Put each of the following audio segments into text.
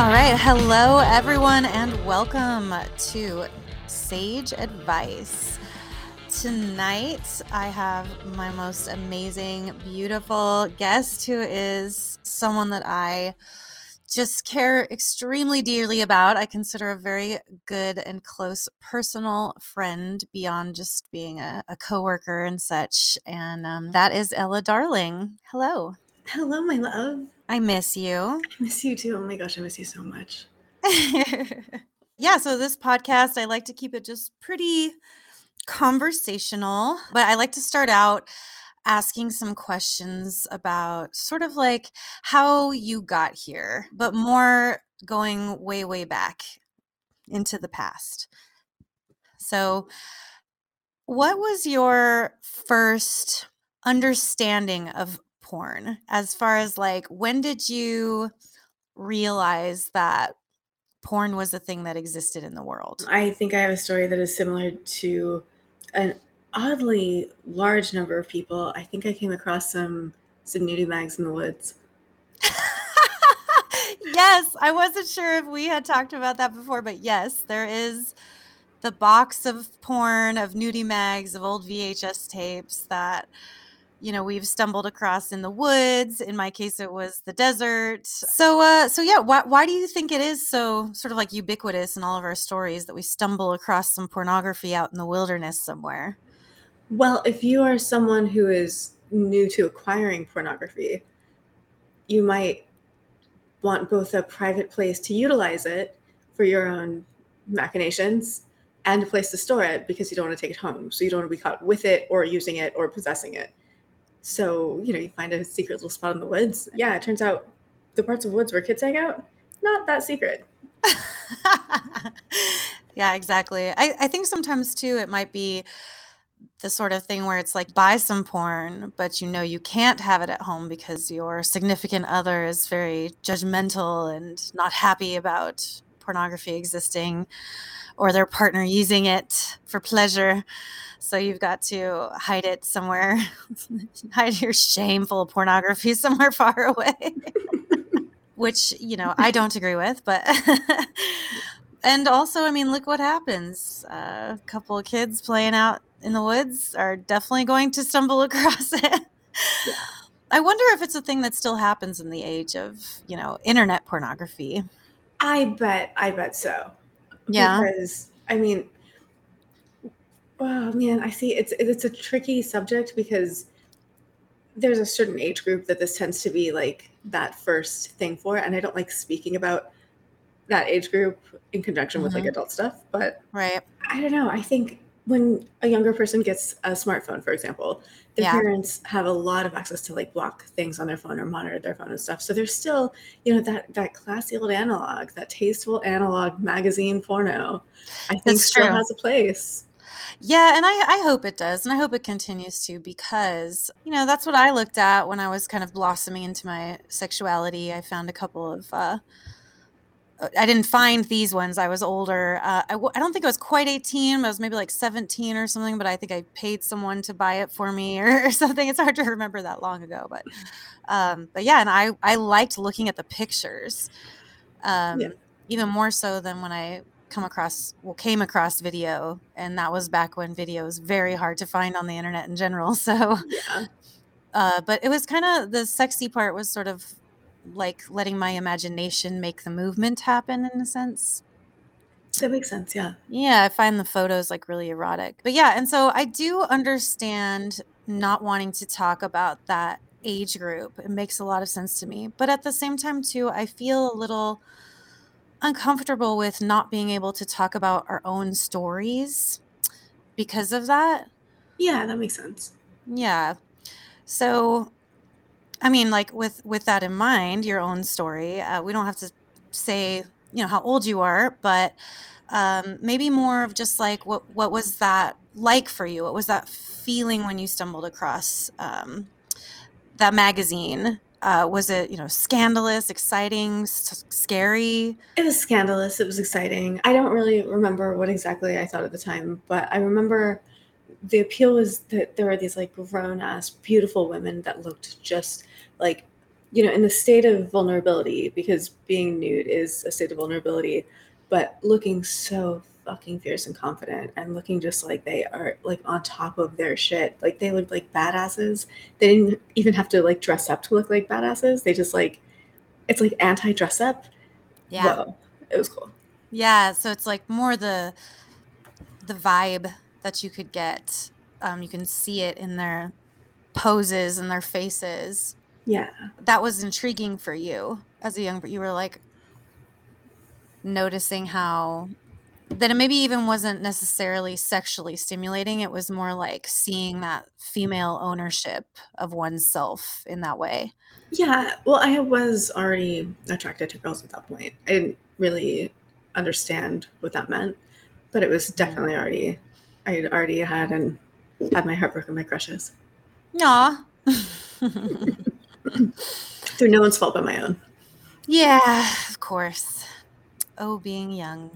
All right. Hello, everyone, and welcome to Sage Advice. Tonight, I have my most amazing, beautiful guest who is someone that I just care extremely dearly about. I consider a very good and close personal friend beyond just being a, a coworker and such. And um, that is Ela Darling. Hello. Hello, my love. I miss you. I miss you too. Oh my gosh, I miss you so much. yeah, so this podcast, I like to keep it just pretty conversational, but I like to start out asking some questions about sort of like how you got here, but more going way, way back into the past. So, what was your first understanding of porn as far as like when did you realize that porn was a thing that existed in the world? I think I have a story that is similar to an oddly large number of people. I think I came across some some nudie mags in the woods. yes, I wasn't sure if we had talked about that before, but yes, there is the box of porn, of nudie mags, of old VHS tapes that you know we've stumbled across in the woods in my case it was the desert. So uh so yeah why, why do you think it is so sort of like ubiquitous in all of our stories that we stumble across some pornography out in the wilderness somewhere? Well if you are someone who is new to acquiring pornography you might want both a private place to utilize it for your own machinations and a place to store it because you don't want to take it home. So you don't want to be caught with it or using it or possessing it so, you know, you find a secret little spot in the woods. Yeah, it turns out the parts of woods where kids hang out, not that secret. yeah, exactly. I, I think sometimes too, it might be the sort of thing where it's like buy some porn, but you know you can't have it at home because your significant other is very judgmental and not happy about pornography existing or their partner using it for pleasure. So you've got to hide it somewhere, hide your shameful pornography somewhere far away, which, you know, I don't agree with, but. and also, I mean, look what happens. Uh, a couple of kids playing out in the woods are definitely going to stumble across it. I wonder if it's a thing that still happens in the age of, you know, internet pornography. I bet, I bet so. Yeah. Because, I mean, Oh man, I see. It's it's a tricky subject because there's a certain age group that this tends to be like that first thing for, and I don't like speaking about that age group in conjunction mm-hmm. with like mm-hmm. adult stuff. But right, I don't know. I think when a younger person gets a smartphone, for example, their yeah. parents have a lot of access to like block things on their phone or monitor their phone and stuff. So there's still, you know, that that classy old analog, that tasteful analog magazine porno. I think That's still true. has a place. Yeah, and I, I hope it does, and I hope it continues to because you know that's what I looked at when I was kind of blossoming into my sexuality. I found a couple of. Uh, I didn't find these ones. I was older. Uh, I w- I don't think I was quite 18. I was maybe like 17 or something, but I think I paid someone to buy it for me or, or something. It's hard to remember that long ago, but um, but yeah, and I I liked looking at the pictures, um, yeah. even more so than when I come across well came across video and that was back when video was very hard to find on the internet in general so Yeah. uh, but it was kind of the sexy part was sort of like letting my imagination make the movement happen in a sense That makes sense. Yeah. yeah i find the photos like really erotic but yeah and so i do understand not wanting to talk about that age group it makes a lot of sense to me but at the same time too i feel a little uncomfortable with not being able to talk about our own stories because of that. Yeah, that makes sense. yeah. So i mean like with with that in mind your own story uh, we don't have to say you know how old you are but um, maybe more of just like what what was that like for you? What was that feeling when you stumbled across um, that magazine uh, was it you know scandalous exciting s- scary It was scandalous. It was exciting. I don't really remember what exactly I thought at the time, but I remember the appeal was that there were these like grown ass, beautiful women that looked just like, you know, in the state of vulnerability, because being nude is a state of vulnerability, but looking so fucking fierce and confident and looking just like they are like on top of their shit. Like they looked like badasses. They didn't even have to like dress up to look like badasses. They just like, it's like anti dress up. Whoa, it was cool. Yeah, so it's like more the the vibe that you could get. Um, you can see it in their poses and their faces. Yeah. That was intriguing for you as a young. You were like noticing how that it maybe even wasn't necessarily sexually stimulating. It was more like seeing that female ownership of oneself in that way. Yeah. Well, I was already attracted to girls at that point. I didn't really understand what that meant, but it was mm-hmm. definitely already, I had already had and had my heart broken by crushes Aw. through no one's fault but my own. Yeah, of course. Oh, being young.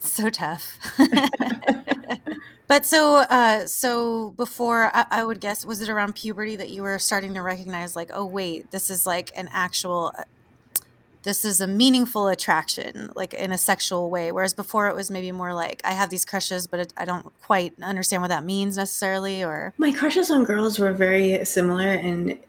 So tough. but so uh so before I, I would guess was it around puberty that you were starting to recognize like, oh wait, this is like an actual uh, this is a meaningful attraction, like in a sexual way. Whereas before it was maybe more like I have these crushes, but it, I don't quite understand what that means necessarily. Or My crushes on girls were very similar in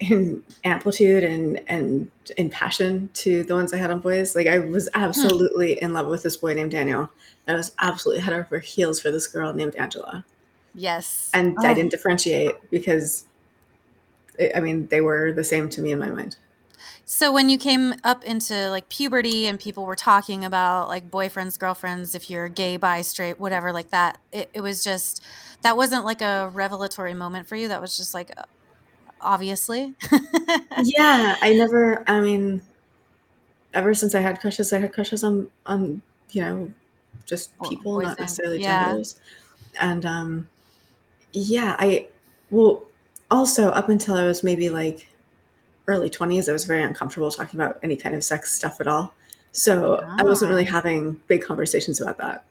in amplitude and and in passion to the ones I had on boys. Like I was hmm. absolutely in love with this boy named Daniel. I was absolutely head over heels for this girl named Angela. yes, and I Oh. didn't differentiate because I I mean they were the same to me in my mind. So when you came up into like puberty and people were talking about like boyfriends, girlfriends, if you're gay, bi, straight, whatever, like that, it, it was just that wasn't like a revelatory moment for you. That was just like obviously. yeah, I never. I mean, ever since I had crushes, I had crushes on on you know just people, boys not necessarily yeah. genders. And um, yeah, I well also up until I was maybe like early twenties, I was very uncomfortable talking about any kind of sex stuff at all. So I wasn't really having big conversations about that.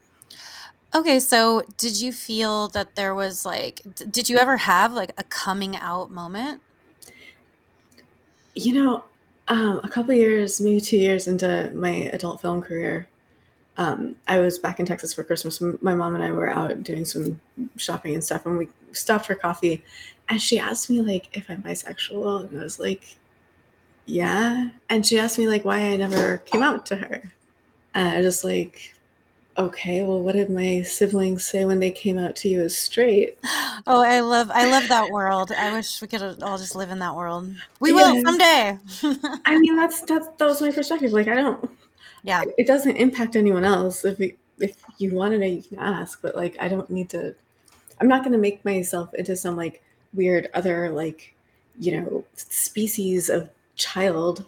Okay, so did you feel that there was like, did you ever have like a coming out moment? You know, um, a couple years, maybe two years into my adult film career, um, I was back in Texas for Christmas. My mom and I were out doing some shopping and stuff, and we stopped for coffee. And she asked me like if I'm bisexual, and I was like, "Yeah." And she asked me like why I never came out to her, and I was just like, "Okay, well, what did my siblings say when they came out to you as straight?" Oh, I love, I love that world. I wish we could all just live in that world. We will someday. I mean, that's that's that was my perspective. Like, I don't. yeah. it doesn't impact anyone else if it, if you want to know you can ask but like i don't need to i'm not going to make myself into some like weird other like you know species of child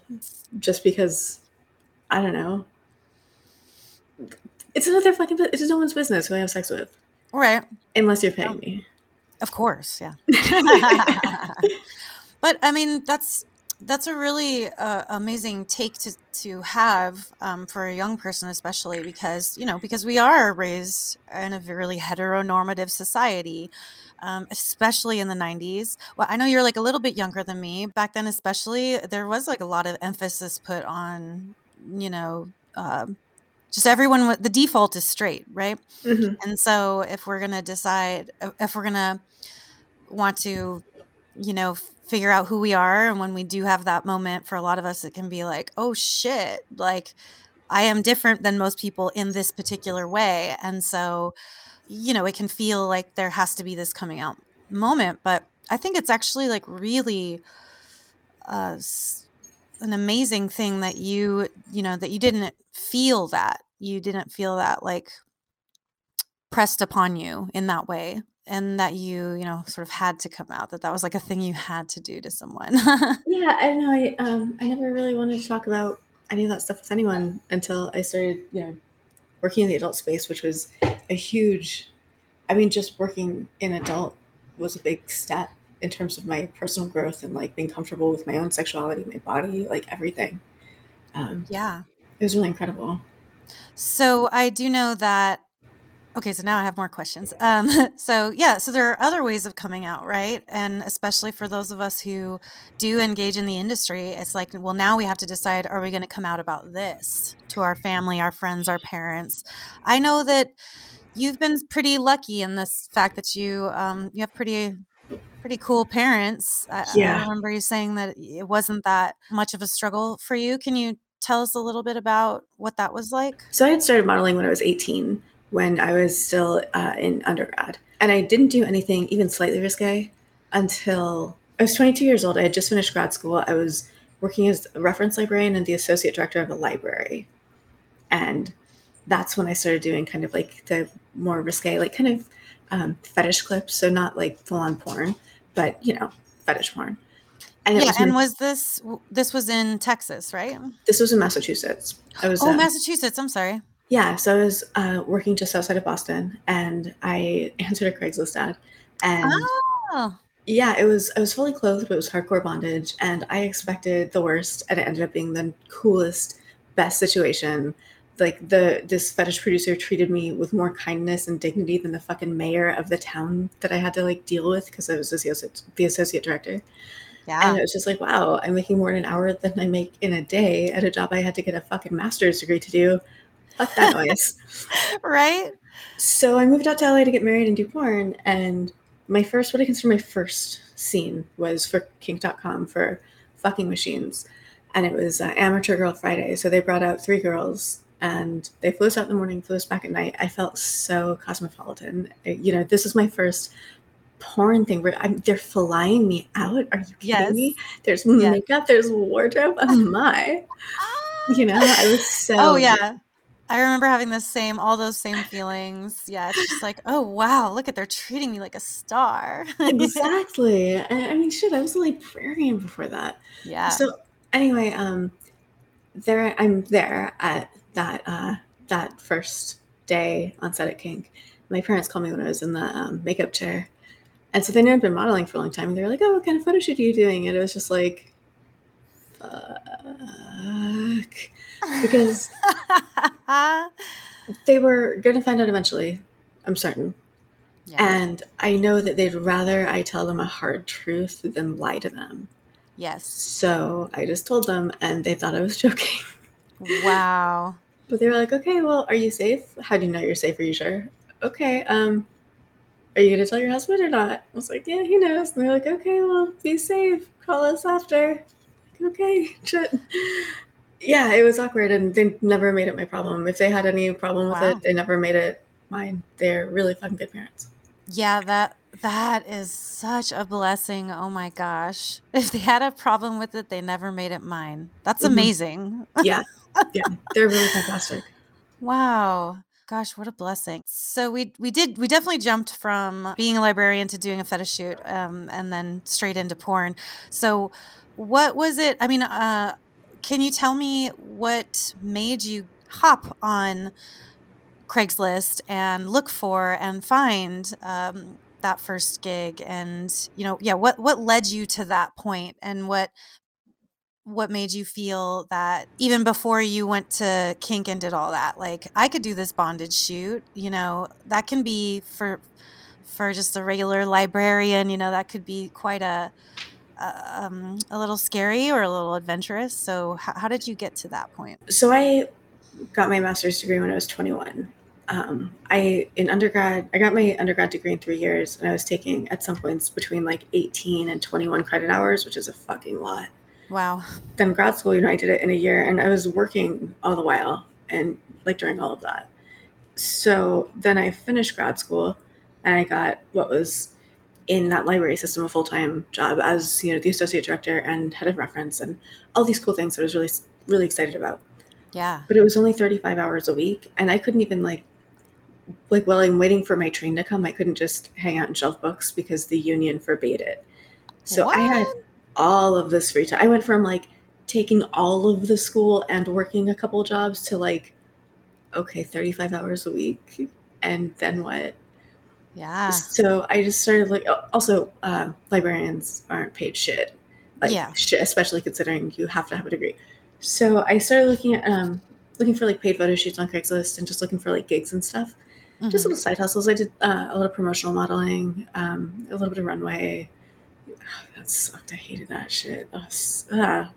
just because i don't know it's another fucking it's no one's business who i have sex with Right. unless you're paying Oh. me Of course, yeah. but I mean, that's that's a really uh, amazing take to to have um, for a young person, especially because you know because we are raised in a really heteronormative society. Um, especially in the 90s. Well, I know you're like a little bit younger than me. Back then, especially, there was like a lot of emphasis put on, you know, um, just everyone the default is straight, right? Mhm. And so if we're going to decide uh, if we're going to want to, you know, figure out who we are and when we do have that moment for a lot of us it can be like, "Oh shit, like I am different than most people in this particular way." And so, you know, it can feel like there has to be this coming out moment, but I think it's actually like really uh, an amazing thing that you, you know, that you didn't feel that. You didn't feel that like pressed upon you in that way and that you, you know, sort of had to come out that that was like a thing you had to do to someone. Yeah, I know. I um I never really wanted to talk about any of that stuff with anyone until I started, you know, working in the adult space, which was a huge. I mean, just working in adult was a big step in terms of my personal growth and like being comfortable with my own sexuality, my body, like everything. Um, yeah. it was really incredible. So I do know that okay, so now I have more questions. Um so yeah, so there are other ways of coming out, right? And especially for those of us who do engage in the industry, it's like, well, now we have to decide are we going to come out about this to our family, our friends, our parents? I know that you've been pretty lucky in this fact that you um you have pretty pretty cool parents. I, I remember you saying that it wasn't that much of a struggle for you. Can you tell us a little bit about what that was like? So I had started modeling when I was 18, when I was still uh, in undergrad. And I didn't do anything even slightly risque until I was 22 years old. I had just finished grad school. I was working as a reference librarian and the associate director of a library. And that's when I started doing kind of like the more risque, like kind of um, fetish clips. So not like full on porn, but you know, fetish porn. And yeah, was and was this this was in Texas, right? this was in Massachusetts. I was Oh, uh, Massachusetts. I'm sorry. Yeah, so I was uh, working just outside of Boston, and I answered a Craigslist ad, and Oh, yeah, it was I was fully clothed, but it was hardcore bondage, and I expected the worst, and it ended up being the coolest, best situation. Like the this fetish producer treated me with more kindness and dignity than the fucking mayor of the town that I had to like deal with because I was the associate, the associate director. Yeah. And it was just like, wow, I'm making more in an hour than I make in a day at a job I had to get a fucking master's degree to do. Fuck that noise. right? So I moved out to LA to get married and do porn. And my first, what I consider my first scene was for kink.com for fucking machines. And it was uh, Amateur Girl Friday. So they brought out three girls and they flew us out in the morning, flew us back at night. I felt so cosmopolitan. You know, this is my first porn thing where I'm, they're flying me out. Are you kidding Yes. me? There's Yes. makeup, there's wardrobe. Oh my. You know, I was so. Oh yeah. I remember having the same all those same feelings. Yeah, it's just like, oh wow, look at they're treating me like a star. exactly. I, I mean, shit, I was a librarian before that. yeah. So anyway, um, there I'm there at that uh that first day on set at Kink. My parents called me when I was in the um, makeup chair, and so they knew I'd been modeling for a long time. They were like, "Oh, what kind of photo shoot are you doing?" And it was just like, "Fuck," because they were gonna find out eventually. I'm certain. yeah. And I know that they'd rather I tell them a hard truth than lie to them. yes. So I just told them, and they thought I was joking. Wow. But they were like, "Okay, well, are you safe? How do you know you're safe? Are you sure? Okay, um, are you gonna tell your husband or not?" I was like, "Yeah, he knows." And they're like, "Okay, well, be safe. Call us after." Like, okay, shit. Yeah, it was awkward, and they never made it my problem. If they had any problem with Wow. it, they never made it mine. They're really fucking good parents. Yeah, that that is such a blessing. Oh my gosh. If they had a problem with it, they never made it mine. That's Mhm. amazing. Yeah, yeah, they're really fantastic. Wow. Gosh, what a blessing. So we we did we definitely jumped from being a librarian to doing a fetish shoot um, and then straight into porn. So what was it? I mean, uh, can you tell me what made you hop on Craigslist and look for and find um, that first gig and you know yeah what what led you to that point and what what made you feel that even before you went to kink and did all that like i could do this bondage shoot you know that can be for for just a regular librarian you know that could be quite a a, um, a little scary or a little adventurous so how, how did you get to that point So I got my master's degree when I was 21. Um, I in undergrad, I got my undergrad degree in three years, and I was taking at some points between like 18 and 21 credit hours, which is a fucking lot. Wow. Then grad school, you know, I did it in a year, and I was working all the while, and like during all of that. So then I finished grad school, and I got what was in that library system a full time job as you know the associate director and head of reference, and all these cool things that I was really really excited about. Yeah. But it was only 35 hours a week, and I couldn't even like like while I'm waiting for my train to come, I couldn't just hang out and shelf books because the union forbade it. So I had What? All of this free time. I went from like taking all of the school and working a couple jobs to like, okay, 35 hours a week. And then what? Yeah. So I just started like, also, uh, librarians aren't paid shit. Like, Yeah. shit, especially considering you have to have a degree. So I started looking at, um, looking for like paid photo shoots on Craigslist and just looking for like gigs and stuff just Mhm. little side hustles. I did uh, a lot of promotional modeling, um, a little bit of runway. That sucked. I hated that shit. Ah,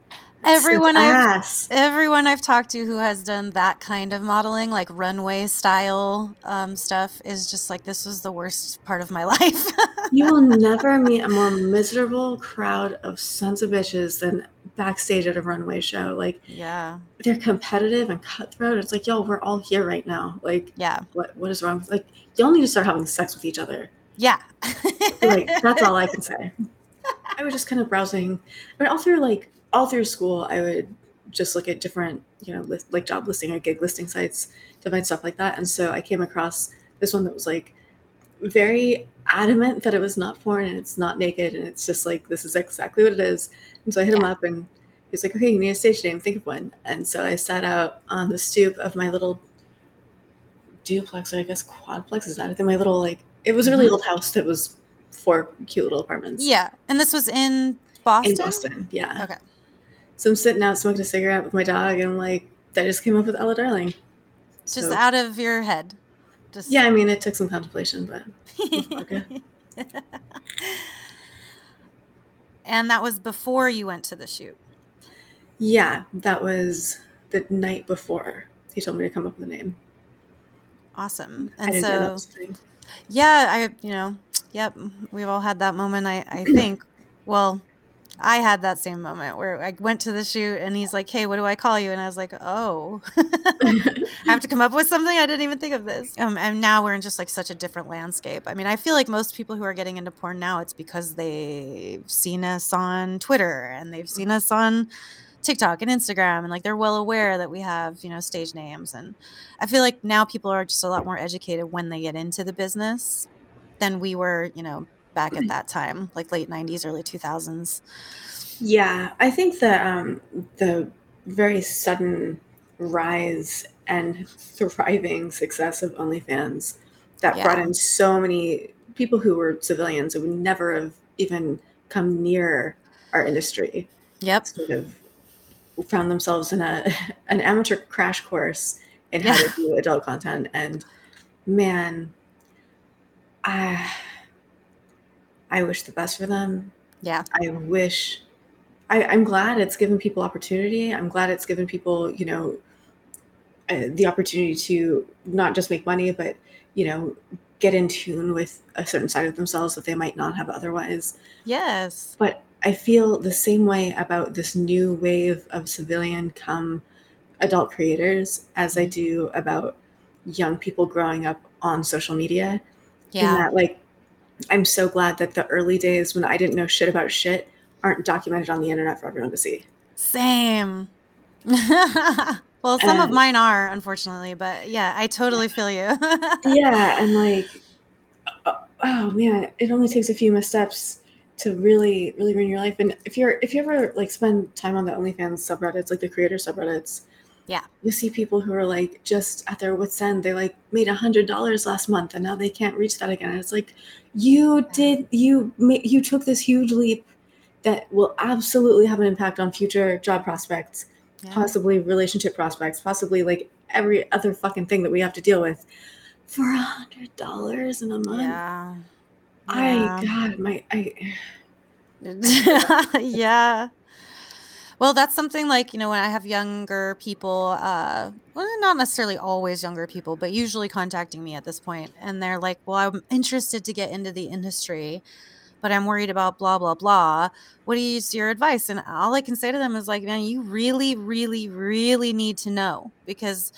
Everyone I've ass. everyone I've talked to who has done that kind of modeling, like runway style um, stuff, is just like this was the worst part of my life. you will never meet a more miserable crowd of sons of bitches than backstage at a runway show. Like yeah. they're competitive and cutthroat. It's like, yo, we're all here right now. Like, Yeah. what what is wrong? Like, y'all need to start having sex with each other. Yeah. like that's all I can say. I was just kind of browsing, but all through like all through school, I would just look at different, you know, list, like job listing or gig listing sites to find stuff like that. And so I came across this one that was like very adamant that it was not porn and it's not naked and it's just like this is exactly what it is. And so I hit him up and he's like, okay, you need a stage name, think of one. And so I sat out on the stoop of my little duplex or I guess quadplex is that I think my little like it was a really Mhm. old house that was four cute little apartments. yeah. And this was in Boston. In Boston. Yeah. Okay. So I'm sitting out smoking a cigarette with my dog and I'm like, that just came up with Ela Darling. It's just So- out of your head. Just Yeah, I mean it took some contemplation, but okay. and that was before you went to the shoot. yeah, that was the night before he told me to come up with a name. Awesome. I And didn't know that so was a thing. Yeah, I you know, yep, we've all had that moment. I I think. Well, I had that same moment where I went to the shoot and he's like, "Hey, what do I call you?" And I was like, "Oh, I have to come up with something. I didn't even think of this." Um, and now we're in just like such a different landscape. I mean, I feel like most people who are getting into porn now, it's because they've seen us on Twitter and they've seen us on TikTok and Instagram, and like they're well aware that we have you know stage names. And I feel like now people are just a lot more educated when they get into the business than we were, you know, back at that time, like late '90s, early 2000s. Yeah, I think the um, the very sudden rise and thriving success of OnlyFans that brought in so many people who were civilians who would never have even come near our industry Yep. sort of found themselves in a an amateur crash course in how to do adult content and man I I wish the best for them Yeah. I wish I, I'm glad it's given people opportunity. I'm glad it's given people, you know, uh, the opportunity to not just make money, but you know, get in tune with a certain side of themselves that they might not have otherwise. Yes. But I feel the same way about this new wave of civilian come adult creators as I do about young people growing up on social media in Yeah. that like i'm so glad that the early days when i didn't know shit about shit aren't documented on the internet for everyone to see Same. well, some of mine are, unfortunately, but yeah, I totally feel you. yeah and like uh, oh man it only takes a few missteps to really really ruin your life and if you're if you ever like spend time on the onlyfans subreddits like the creator subreddits Yeah. you see people who are like just at their wits end they like made a hundred dollars last month and now they can't reach that again and it's like you did you you took this huge leap that will absolutely have an impact on future job prospects Yeah. possibly relationship prospects, possibly like every other fucking thing that we have to deal with for a hundred dollars in a month. Yeah. I God, my I yeah. yeah. Well, that's something like, you know, when I have younger people, uh, well, not necessarily always younger people, but usually contacting me at this point, and they're like, well, I'm interested to get into the industry, but I'm worried about blah, blah, blah. What is your advice? And all I can say to them is like, man, you really, really, really need to know because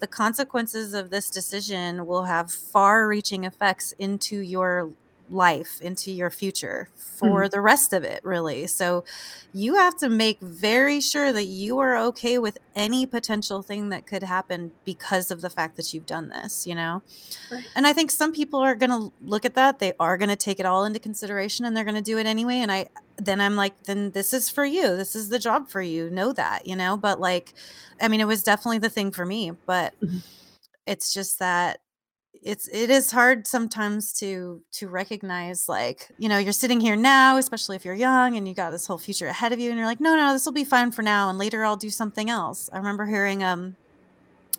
the consequences of this decision will have far reaching effects into your life into your future for mm-hmm. the rest of it really so you have to make very sure that you are okay with any potential thing that could happen because of the fact that you've done this you know right. and i think some people are going to look at that they are going to take it all into consideration and they're going to do it anyway and i then i'm like then this is for you this is the job for you know that you know but like i mean it was definitely the thing for me but mm-hmm. it's just that it's it is hard sometimes to to recognize like you know you're sitting here now especially if you're young and you got this whole future ahead of you and you're like no no this will be fine for now and later i'll do something else i remember hearing um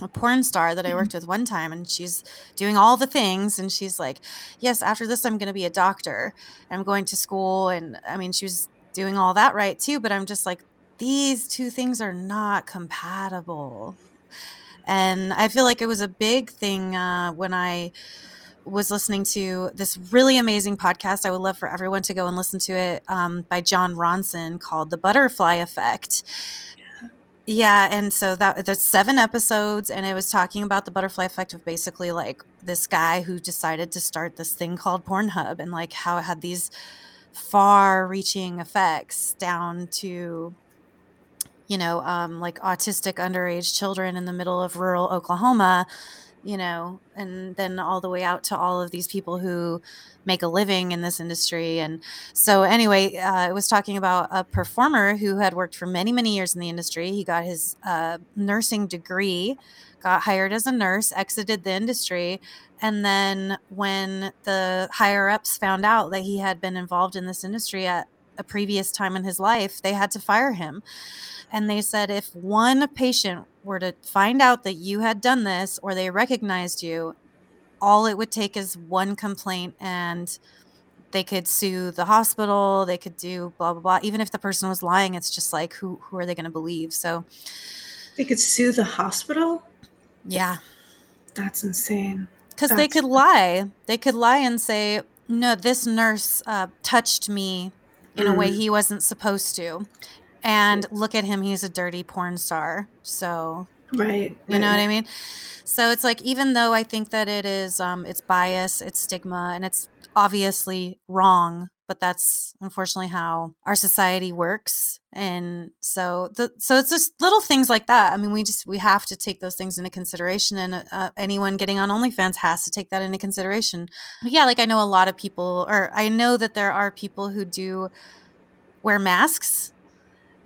a porn star that I mm-hmm. worked with one time, and she's doing all the things. And she's like, Yes, after this, I'm going to be a doctor. I'm going to school. And I mean, she was doing all that right too. But I'm just like, These two things are not compatible. And I feel like it was a big thing uh, when I was listening to this really amazing podcast. I would love for everyone to go and listen to it um, by Jon Ronson called The Butterfly Effect. Yeah, and so that there's seven episodes, and it was talking about the butterfly effect of basically like this guy who decided to start this thing called Pornhub, and like how it had these far-reaching effects down to you know, um, like autistic underage children in the middle of rural Oklahoma, you know, and then all the way out to all of these people who make a living in this industry. And so, anyway, uh, was talking about a performer who had worked for many, many years in the industry. He got his uh, nursing degree, got hired as a nurse, exited the industry. And then, when the higher ups found out that he had been involved in this industry at a previous time in his life, they had to fire him and they said if one patient were to find out that you had done this or they recognized you, all it would take is one complaint and they could sue the hospital, they could do blah blah blah. Even if the person was lying, it's just like who who are they going to believe? So they could sue the hospital? Yeah. That's insane. Cuz they could lie. They could lie and say, "No, this nurse uh, touched me in mm. a way mm. he wasn't supposed to." and look at him he's a dirty porn star so right you right. know what i mean so it's like even though i think that it is um it's bias it's stigma and it's obviously wrong but that's unfortunately how our society works and so the so it's just little things like that. I mean we just we have to take those things into consideration and uh, anyone getting on onlyfans has to take that into consideration. But yeah like i know a lot of people or i know that there are people who do wear masks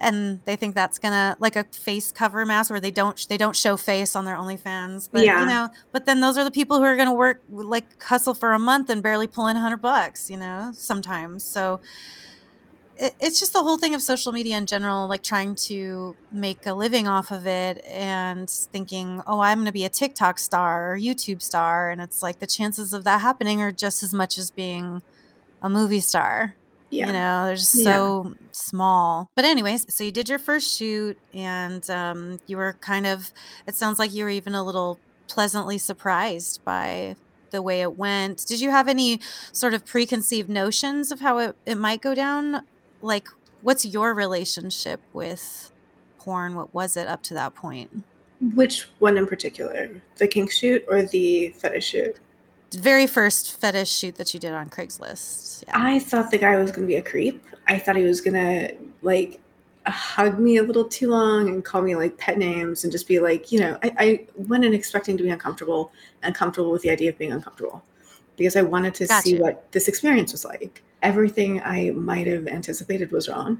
and they think that's gonna like a face cover mask where they don't they don't show face on their OnlyFans. But yeah. you know, but then those are the people who are gonna work like hustle for a month and barely pull in a hundred bucks, you know, sometimes. So it, it's just the whole thing of social media in general, like trying to make a living off of it and thinking, oh, I'm gonna be a TikTok star or YouTube star, and it's like the chances of that happening are just as much as being a movie star. Yeah. You know, they're just so yeah. small. But anyways, so you did your first shoot and um, you were kind of it sounds like you were even a little pleasantly surprised by the way it went. Did you have any sort of preconceived notions of how it, it might go down? Like what's your relationship with porn? What was it up to that point? Which one in particular? The kink shoot or the fetish shoot? Very first fetish shoot that you did on Craigslist. Yeah. I thought the guy was going to be a creep. I thought he was going to like hug me a little too long and call me like pet names and just be like, you know, I, I went in expecting to be uncomfortable and comfortable with the idea of being uncomfortable because I wanted to gotcha. see what this experience was like. Everything I might have anticipated was wrong,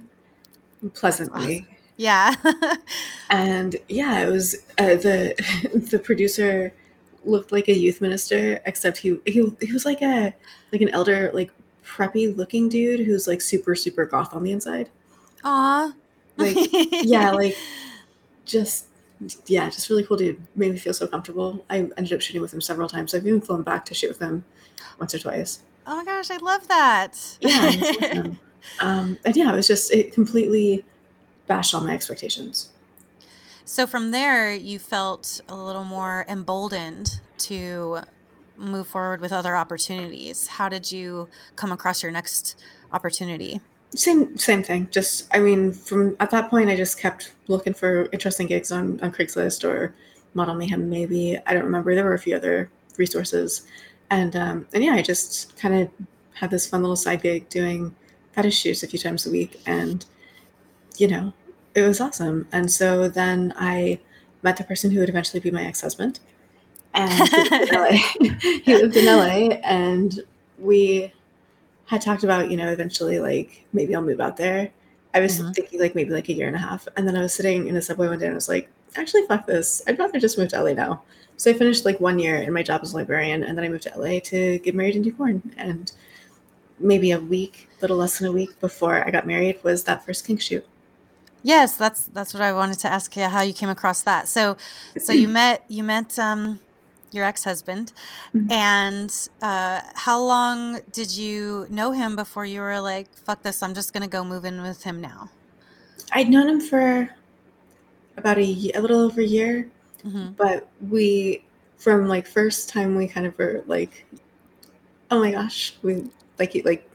pleasantly. Awesome. Yeah. and yeah, it was uh, the the producer looked like a youth minister, except he he he was like a like an elder, like preppy looking dude who's like super super goth on the inside. Aw. Like yeah, like just yeah, just really cool dude. Made me feel so comfortable. I ended up shooting with him several times. I've even flown back to shoot with him once or twice. Oh my gosh, I love that. Yeah. um, and yeah, it was just it completely bashed all my expectations. So from there, you felt a little more emboldened to move forward with other opportunities. How did you come across your next opportunity? Same same thing. Just I mean, from at that point, I just kept looking for interesting gigs on on Craigslist or Model Mayhem. Maybe I don't remember. There were a few other resources, and um, and yeah, I just kind of had this fun little side gig doing fetish shoots a few times a week, and you know, it was awesome. And so then I met the person who would eventually be my ex husband, and he lived in LA. he lived in LA, and we had talked about, you know, eventually like maybe I'll move out there. I was Mhm. thinking like maybe like a year and a half. And then I was sitting in the subway one day and I was like, actually fuck this. I'd rather just move to LA now. So I finished like one year in my job as a librarian and then I moved to LA to get married and do porn. And maybe a week, little less than a week before I got married was that first kink shoot. Yes, that's that's what I wanted to ask you how you came across that. So so you met you met um your ex-husband Mhm. and uh how long did you know him before you were like fuck this I'm just going to go move in with him now? I'd known him for about a, a little over a year. Mhm. but we from like first time we kind of were like oh my gosh we like like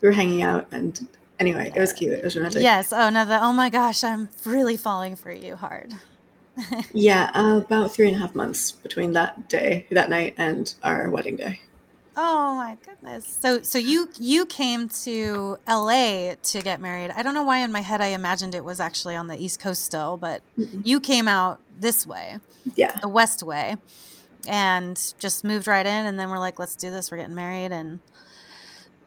we were hanging out and anyway it was cute it was romantic Yes. Oh no, the oh my gosh, I'm really falling for you hard. yeah uh, about three and a half months between that day that night and our wedding day Oh my goodness. So so you you came to LA to get married. I don't know why in my head I imagined it was actually on the East Coast still, but Mm-mm. you came out this way, yeah the West way, and just moved right in and then we're like, let's do this. We're getting married and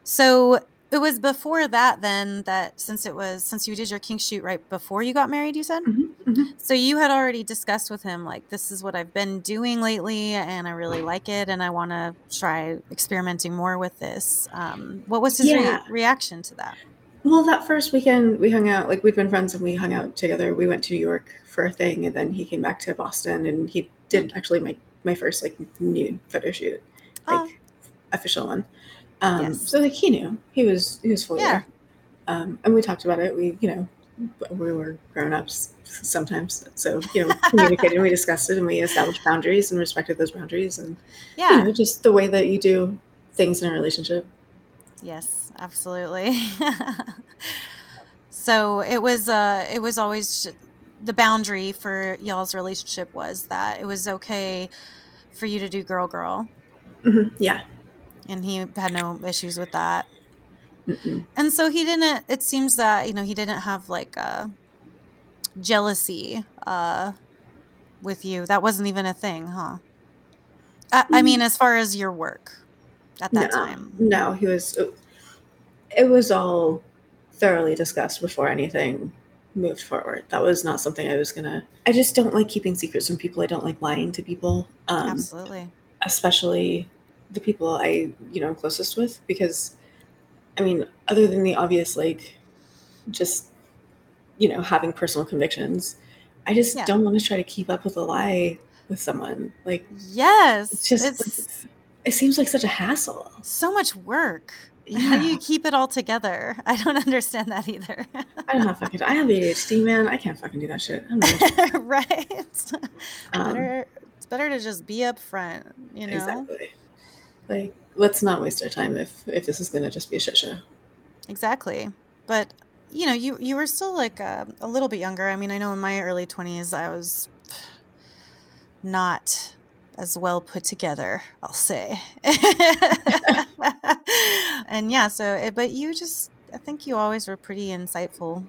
so it was before that then that since it was since you did your kink shoot right before you got married, you said? Mhm, mhm. So you had already discussed with him like this is what I've been doing lately and I really like it and I want to try experimenting more with this. Um, what was his re- reaction to that? well that first weekend we hung out like we'd been friends and we hung out together we went to new york for a thing and then he came back to boston and he did actually my my first like nude photo shoot like Oh. official one. Um, Yes. So like he knew he was he was fully Yeah. there, um, and we talked about it. We you know we were grown ups sometimes, so you know communicated. and we discussed it and we established boundaries and respected those boundaries, and Yeah. you know just the way that you do things in a relationship. Yes, absolutely. so it was uh it was always the boundary for y'all's relationship was that it was okay for you to do girl girl Mhm, Yeah. And he had no issues with that. Mm-mm. And so he didn't it seems that, you know, he didn't have like a jealousy uh with you. That wasn't even a thing, huh? I, I mean as far as your work at that no, time. No, he was. It was all thoroughly discussed before anything moved forward. That was not something I was gonna. I just don't like keeping secrets from people. I don't like lying to people, um, Absolutely. especially the people I you know I'm closest with. Because, I mean, other than the obvious, like, just you know having personal convictions, I just Yeah. don't want to try to keep up with a lie with someone. Like, Yes. it's just it's it seems like such a hassle. so much work. How do you keep it all together? I don't understand that either. I don't know if I have ADHD, man. I can't fucking do that shit. Right? Um, better it's better to just be upfront, you know? Exactly. Like, let's not waste our time if if this is gonna just be a shit show. Exactly. But you know, you you were still like uh, a little bit younger. I mean, I know in my early 20s I was not as well put together, I'll say. and yeah, so but you just I think you always were pretty insightful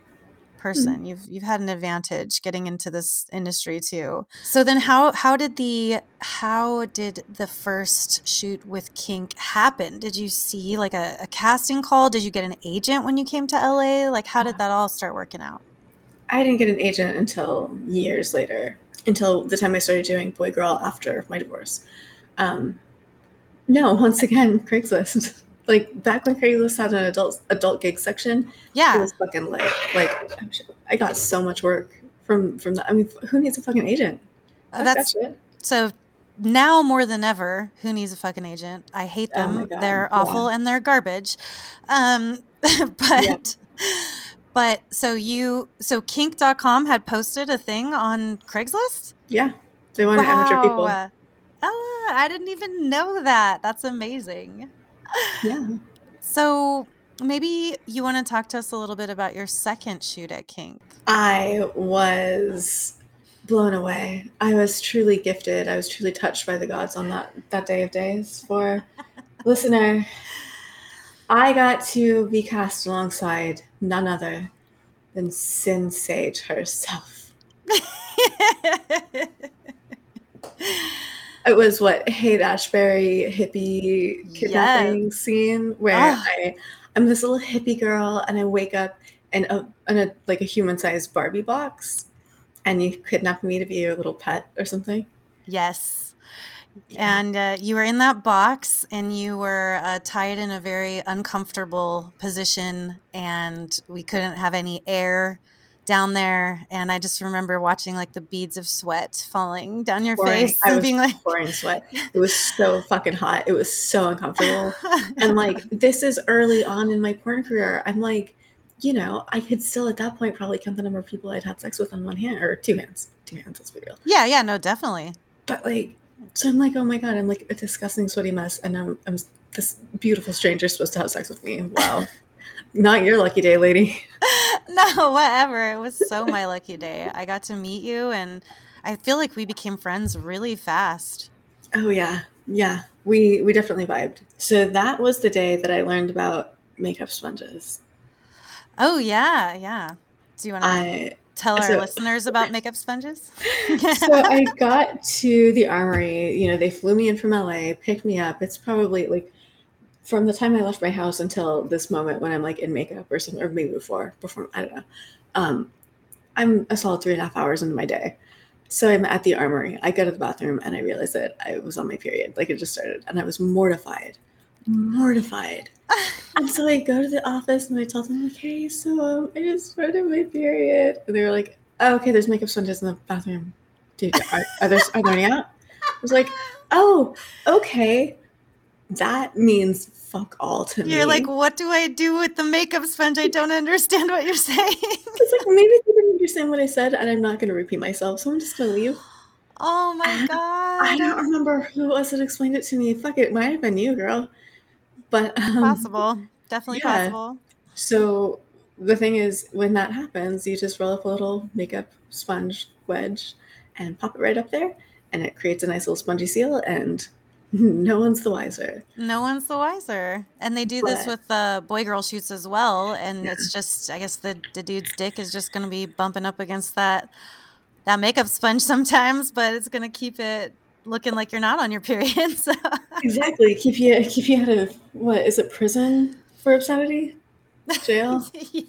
person. You've you've had an advantage getting into this industry too. So then how how did the how did the first shoot with Kink happen? Did you see like a, a casting call? Did you get an agent when you came to LA? Like how did that all start working out? I didn't get an agent until years later, until the time I started doing boy girl after my divorce. Um, no, once again, Craigslist. Like back when Craigslist had an adult adult gig section, yeah, it was fucking lit. Like I got so much work from from that. I mean, who needs a fucking agent? Uh, that that's so now more than ever, who needs a fucking agent? I hate Oh them. God, they're yeah. awful and they're garbage. Um, but But so you, so kink.com had posted a thing on Craigslist? Yeah. They wanted to amateur people. Wow. Oh, I didn't even know that. That's amazing. Yeah. So maybe you want to talk to us a little bit about your second shoot at Kink. I was blown away. I was truly gifted. I was truly touched by the gods on that that day of days. For listener, I got to be cast alongside none other than Sinn Sage herself. It was what Haight Ashbury hippie kidnapping Yes. scene where Ah. I I'm this little hippie girl and I wake up in a in a like a human sized Barbie box and you kidnap me to be your little pet or something. Yes. And uh, you were in that box and you were uh, tied in a very uncomfortable position, and we couldn't have any air down there. And I just remember watching like the beads of sweat falling down your Pouring- face I and was being like, pouring sweat. It was so fucking hot. It was so uncomfortable. and like this is early on in my porn career. I'm like, you know, I could still at that point probably count the number of people I'd had sex with on one hand or two hands. Two hands, let's be real. yeah, yeah, no, definitely. But like, so I'm like, oh my god, I'm like a disgusting sweaty mess, and I'm, I'm this beautiful stranger supposed to have sex with me. Wow, not your lucky day, lady. no, whatever. It was so my lucky day. I got to meet you, and I feel like we became friends really fast. Oh yeah, yeah. We we definitely vibed. So that was the day that I learned about makeup sponges. Oh, yeah, yeah. Do you want to I tell our so- listeners about makeup sponges? so I got to the armory. You know, they flew me in from LA, picked me up. It's probably like from the time I left my house until this moment when I'm like in makeup or something, or maybe before. Before I don't know. Um, I'm a solid three and a half hours into my day. So I'm at the armory. I go to the bathroom and I realize that I was on my period, like it just started, and I was mortified, mortified. And so I go to the office and I tell them, like, hey, so um, I just started my period. And they were like, oh, okay, there's makeup sponges in the bathroom. Dude, are, are, there, are there any out? I was like, oh, okay. That means fuck all to me. You're like, what do I do with the makeup sponge? I don't understand what you're saying. it's like, maybe you didn't understand what I said, and I'm not going to repeat myself, so I'm just going to leave. oh my I god. I don't remember who it was that explained it to me. Fuck it, might have been you, girl. But um, Possible. Definitely yeah. possible. So the thing is, when that happens, you just roll up a little makeup sponge wedge and pop it right up there, and it creates a nice little spongy seal, and no one's the wiser. No one's the wiser. And they do this But- with uh, boy girl shoots as well. And Yeah. it's just, I guess the, the dude's dick is just going to be bumping up against that that makeup sponge sometimes, but it's going to keep it looking like you're not on your period. So. Exactly. Keep you keep you out of what is it? Prison for obscenity? Jail? yeah,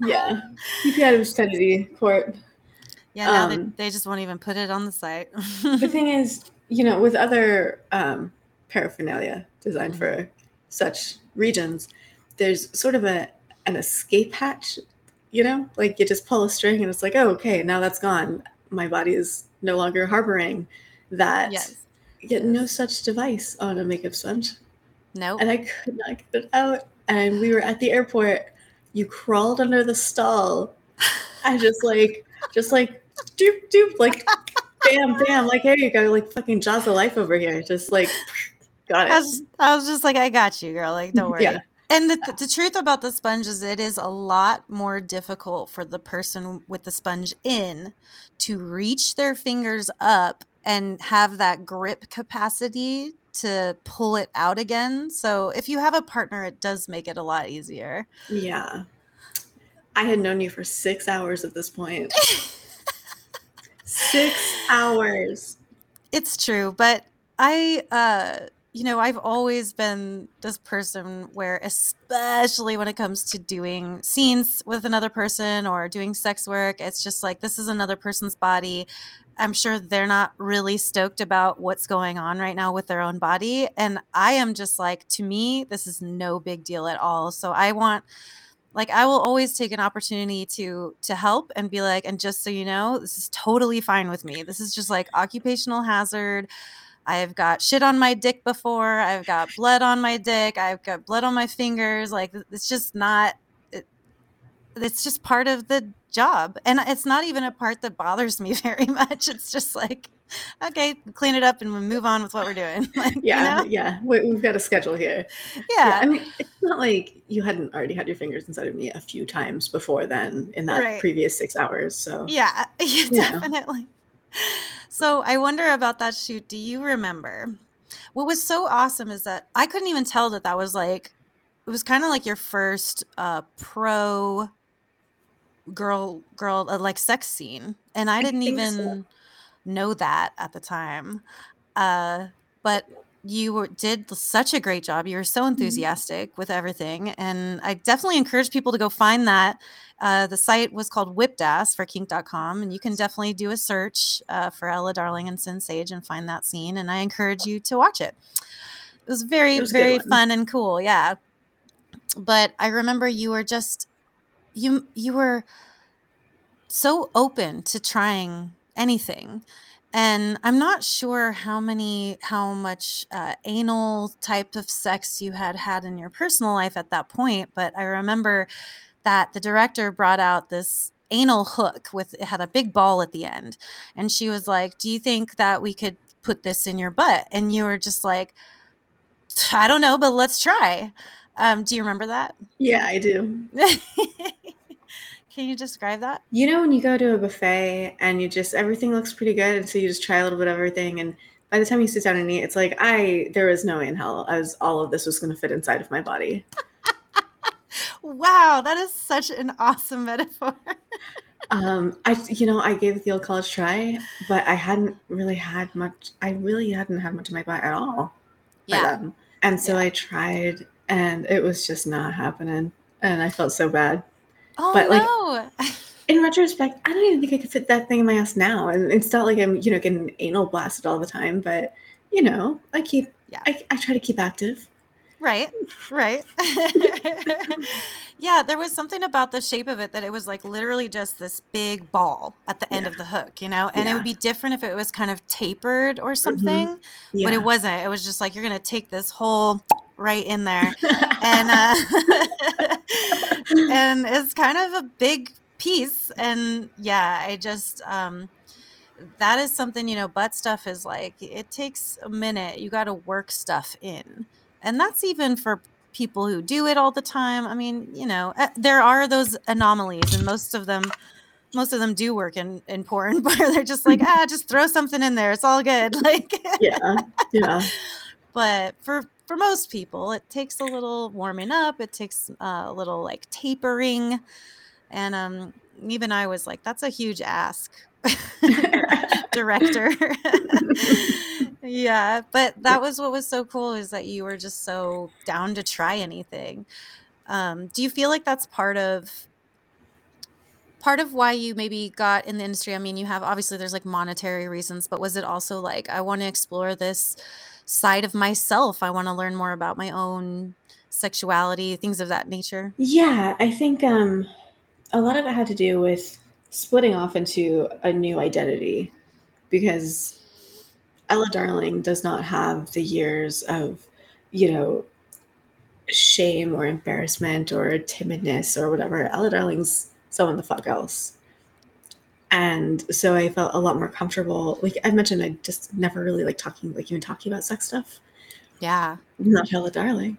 yeah. Keep you out of obscenity court. yeah now they, Um, they just won't even put it on the site. the thing is, you know, with other um, paraphernalia designed Mhm. for such regions, there's sort of a an escape hatch. You know, like you just pull a string and it's like, oh, okay, now that's gone. My body is no longer harboring that. yes. Yet no such device on a makeup sponge, Nope. and I could not get it out. And we were at the airport. You crawled under the stall. I just like, just like, doop doop, like bam, bam, like here you go, like fucking jaws of life over here. Just like got I it. was, I was just like, I got you, girl. Like, don't worry. Yeah. And the, the truth about the sponge is, it is a lot more difficult for the person with the sponge in to reach their fingers up and have that grip capacity to pull it out again. So, if you have a partner, it does make it a lot easier. Yeah. I had known you for six hours at this point. six hours. It's true, but I uh you know, I've always been this person where especially when it comes to doing scenes with another person or doing sex work, it's just like this is another person's body. I'm sure they're not really stoked about what's going on right now with their own body and I am just like to me this is no big deal at all. So I want like I will always take an opportunity to to help and be like and just so you know this is totally fine with me. This is just like occupational hazard. I've got shit on my dick before. I've got blood on my dick. I've got blood on my fingers. Like it's just not. It, it's just part of the job. And it's not even a part that bothers me very much. It's just like, okay, clean it up and we move on with what we're doing. Like, yeah, you know? yeah. We, we've got a schedule here. Yeah. I mean, it's not like you hadn't already had your fingers inside of me a few times before then in that Right. previous six hours. So Yeah, yeah, Yeah. definitely. So I wonder about that shoot. Do you remember? What was so awesome is that I couldn't even tell that that was like, it was kind of like your first uh, pro girl, girl, uh, like sex scene. And I I didn't think even so. know that at the time. Uh, but you were, did such a great job. You were so enthusiastic with everything. And I definitely encourage people to go find that. Uh, the site was called whipped ass for kink.com. And you can definitely do a search uh, for Ela Darling and Sinn Sage and find that scene. And I encourage you to watch it. It was very, It was very fun and cool. Yeah. But I remember you were just, you, you were so open to trying anything. And i'm not sure how many how much uh, anal type of sex you had had in your personal life at that point but i remember that the director brought out this anal hook with it had a big ball at the end. And she was like do you think that we could put this in your butt? And you were just like i don't know but let's try. Um, do you remember that? Yeah, I do. can you describe that You know, when you go to a buffet and you just everything looks pretty good, and so you just try a little bit of everything, and by the time you sit down and eat, it's like I there was no way in hell as all of this was going to fit inside of my body. wow that is such an awesome metaphor Um, I you know I gave the old college try, but I hadn't really had much. I really hadn't had much of my body at all. yeah and so I tried, and it was just not happening, and I felt so bad. Oh but, like, no in retrospect, I don't even think I could fit that thing in my ass now. And it's not like I'm, you know, getting anal blasted all the time, but you know, I keep, Yeah. I, I try to keep active. Right, right. yeah, there was something about the shape of it that it was like literally just this big ball at the end Yeah. of the hook, you know? And it would be different if it was kind of tapered or mm-hmm. something, Yeah. but it wasn't. It was just like you're going to take this whole right in there. and uh and it's kind of a big piece and yeah, I just um that is something, you know, butt stuff is like it takes a minute. You got to work stuff in and that's even for people who do it all the time i mean you know uh, there are those anomalies and most of them most of them do work in in porn but they're just like ah just throw something in there it's all good like yeah. Yeah. but for for most people it takes a little warming up it takes uh, a little like tapering and um even i was like that's a huge ask. Director. Yeah but that was what was so cool is that you were just so down to try anything. Um do you feel like that's part of part of why you maybe got in the industry? I mean you have obviously there's like monetary reasons but was it also like i want to explore this side of myself i want to learn more about my own sexuality things of that nature Yeah. I think um, a lot of it had to do with splitting off into a new identity because Ela Darling does not have the years of, you know, shame or embarrassment or timidness or whatever. Ela Darling's someone the fuck else. And so I felt a lot more comfortable. Like I mentioned, I just never really like talking, like even talking about sex stuff. yeah Not Ela Darling.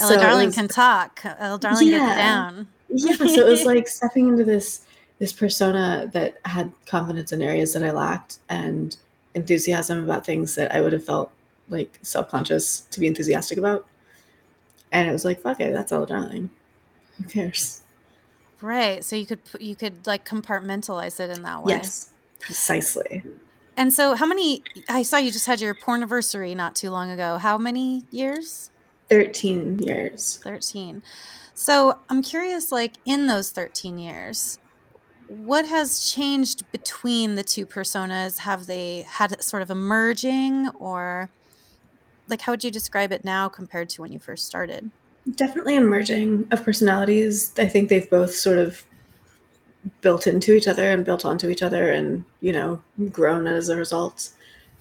Ela So darling was- can talk Ela Darling gets Yeah. down yeah so it was like stepping into this this persona that had confidence in areas that i lacked and enthusiasm about things that i would have felt like self-conscious to be enthusiastic about and it was like fuck it that's all darling who cares right so you could you could like compartmentalize it in that way. Yes precisely. And so how many i saw you just had your porn anniversary not too long ago. How many years? 13 years. 13 so i'm curious like in those 13 years what has changed between the two personas? Have they had sort of a merging or like how would you describe it now compared to when you first started definitely a merging of personalities. I think they've both sort of built into each other and built onto each other and you know grown as a result.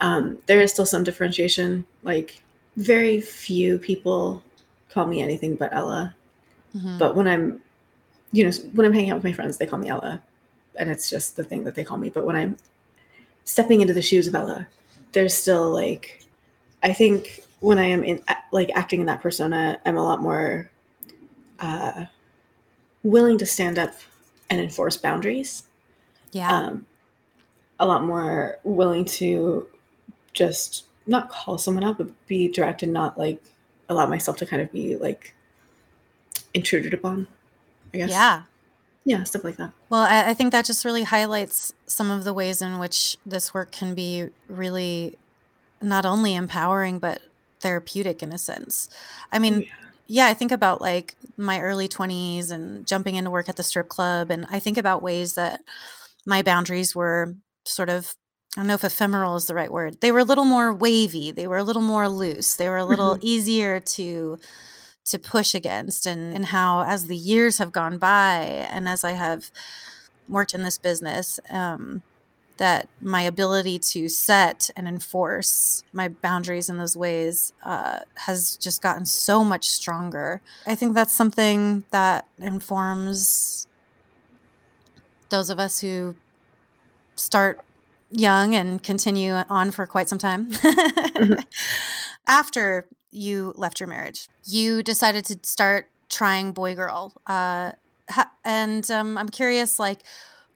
Um, there is still some differentiation. Like very few people call me anything but Ela. Mhm. but when i'm you know, when I'm hanging out with my friends, they call me Ela, and it's just the thing that they call me. But when I'm stepping into the shoes of Ela, there's still like, I think when I am in like acting in that persona, I'm a lot more uh, willing to stand up and enforce boundaries. Yeah. Um, a lot more willing to just not call someone out, but be direct and not like allow myself to kind of be like intruded upon. I guess. Yeah. Yeah, stuff like that. Well, I, I think that just really highlights some of the ways in which this work can be really not only empowering, but therapeutic in a sense. I mean, Oh, yeah. yeah, I think about like my early 20s and jumping into work at the strip club. And I think about ways that my boundaries were sort of, I don't know if ephemeral is the right word. They were a little more wavy. They were a little more loose. They were a little easier to to push against and and how as the years have gone by and as I have worked in this business um that my ability to set and enforce my boundaries in those ways uh, has just gotten so much stronger. I think that's something that informs those of us who start young and continue on for quite some time. After you left your marriage, you decided to start trying boy girl. Uh, and um, I'm curious, like,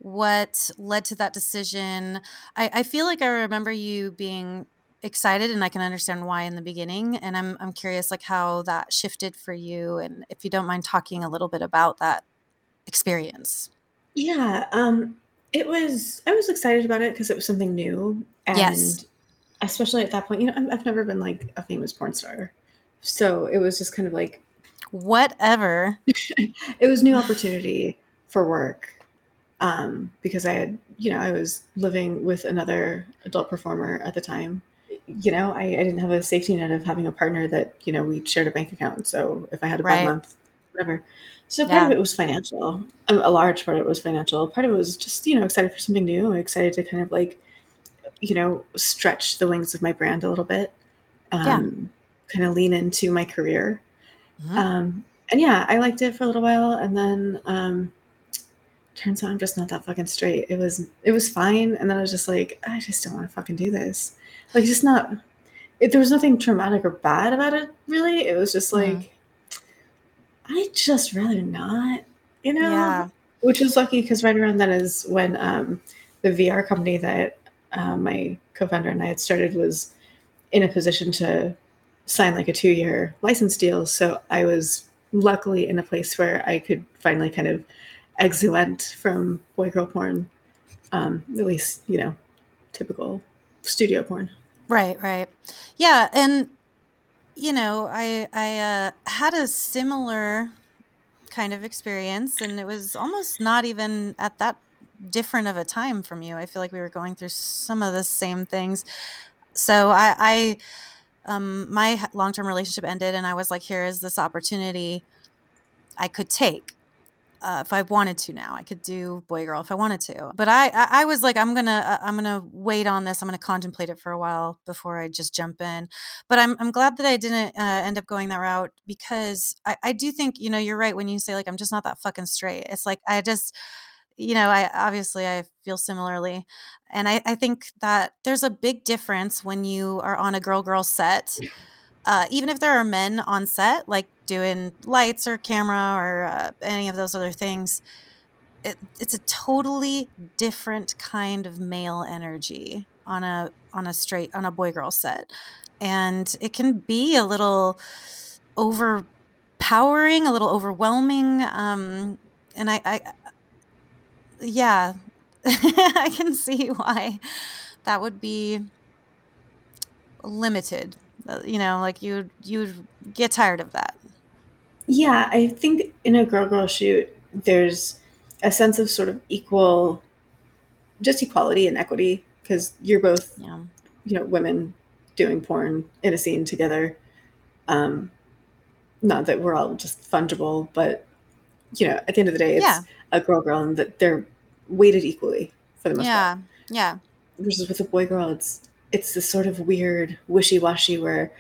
what led to that decision? I, I feel like I remember you being excited and I can understand why in the beginning. And I'm I'm curious like how that shifted for you and if you don't mind talking a little bit about that experience. Yeah, um, it was. I was excited about it because it was something new, and Yes. especially at that point, you know, I've never been like a famous porn star, so it was just kind of like Whatever. it was new opportunity for work, um, because I had, you know, I was living with another adult performer at the time. You know, I, I didn't have a safety net of having a partner that you know we shared a bank account. So if I had a bad Right. month, whatever. So part of it was financial. Um, A large part of it was financial. Part of it was just you know excited for something new. Excited to kind of like, you know, stretch the wings of my brand a little bit. Yeah. Um, Kind of lean into my career. Mhm. Um, and yeah, I liked it for a little while, and then um, turns out I'm just not that fucking straight. It was it was fine, and then I was just like, I just don't want to fucking do this. Like, just not. It, there was nothing traumatic or bad about it, really. It was just Mhm. like, I just rather not, you know. Yeah. Which was lucky because right around then is when um, the VR company that uh, my co-founder and I had started was in a position to sign like a two-year license deal. So I was luckily in a place where I could finally kind of exuent from boy girl porn, um, at least you know, typical studio porn. Right, right. Yeah, and you know, I I uh, had a similar kind of experience, and it was almost not even at that different of a time from you. I feel like we were going through some of the same things. So I, I um, my long term relationship ended, and I was like, here is this opportunity I could take. Uh, if I wanted to now, I could do boy girl if I wanted to. But I, I, I was like, I'm gonna, uh, I'm gonna wait on this. I'm gonna contemplate it for a while before I just jump in. But I'm, I'm glad that I didn't uh, end up going that route because I, I do think, you know, you're right when you say like I'm just not that fucking straight. It's like I just, you know, I obviously I feel similarly, and I, I think that there's a big difference when you are on a girl girl set uh, even if there are men on set, like doing lights or camera or uh, any of those other things, it, it's a totally different kind of male energy on a on a straight on a boy girl set, and it can be a little overpowering, a little overwhelming. Um, and I, I yeah, I can see why that would be limited you know like you you get tired of that Yeah, I think in a girl girl shoot, there's a sense of sort of equal, just equality and equity because you're both, yeah you know, women doing porn in a scene together. Um, not that we're all just fungible, but you know, at the end of the day, it's Yeah. a girl girl and that they're weighted equally for the most part. yeah yeah versus with a boy girl it's it's this sort of weird wishy-washy where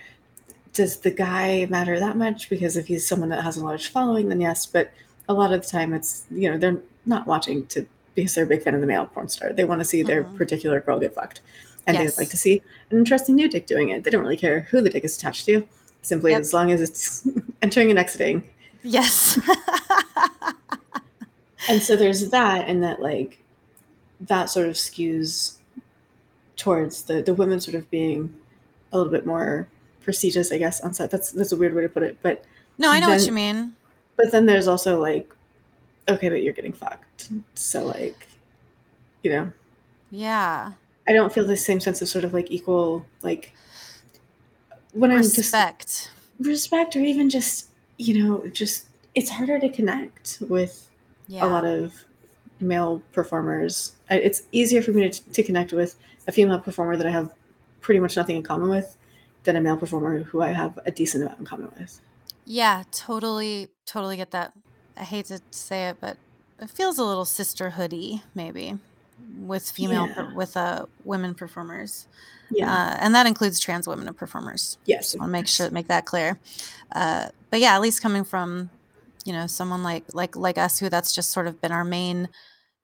does the guy matter that much because if he's someone that has a large following then yes but a lot of the time it's you know they're not watching to because they're a big fan of the male porn star. They want to see their Mhm. particular girl get fucked, and Yes. they'd like to see an interesting new dick doing it. They don't really care who the dick is attached to, simply Yep. as long as it's entering and exiting. Yes. And so there's that, and that like that sort of skews towards the the women sort of being a little bit more prestigious, I guess, on set. That's that's a weird way to put it, but no, I know what you mean. but then there's also like, okay, but you're getting fucked, so like, you know, Yeah. I don't feel the same sense of sort of like equal like when I'm just Respect. respect or even just you know just it's harder to connect with Yeah. a lot of male performers. It's easier for me to, to connect with a female performer that I have pretty much nothing in common with than a male performer who I have a decent amount in common with. Yeah, totally, totally get that. I hate to say it, but it feels a little sisterhoody, maybe, with female Yeah. with uh women performers, Yeah. uh, and that includes trans women performers. yes. i want to make sure make that clear. Uh, but yeah, at least coming from, you know, someone like like like us, who that's just sort of been our main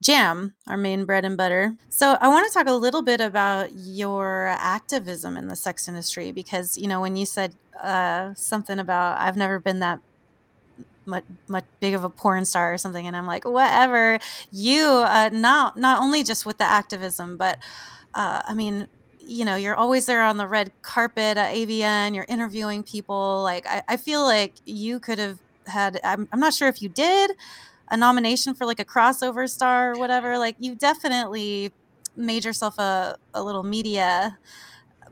jam, our main bread and butter. So I want to talk a little bit about your activism in the sex industry because you know when you said uh, something about I've never been that much, much big of a porn star or something and i'm like whatever you uh not not only just with the activism but uh i mean you know you're always there on the red carpet at avn you're interviewing people like i, I feel like you could have had I'm, I'm not sure if you did a nomination for like a crossover star or whatever like you definitely made yourself a, a little media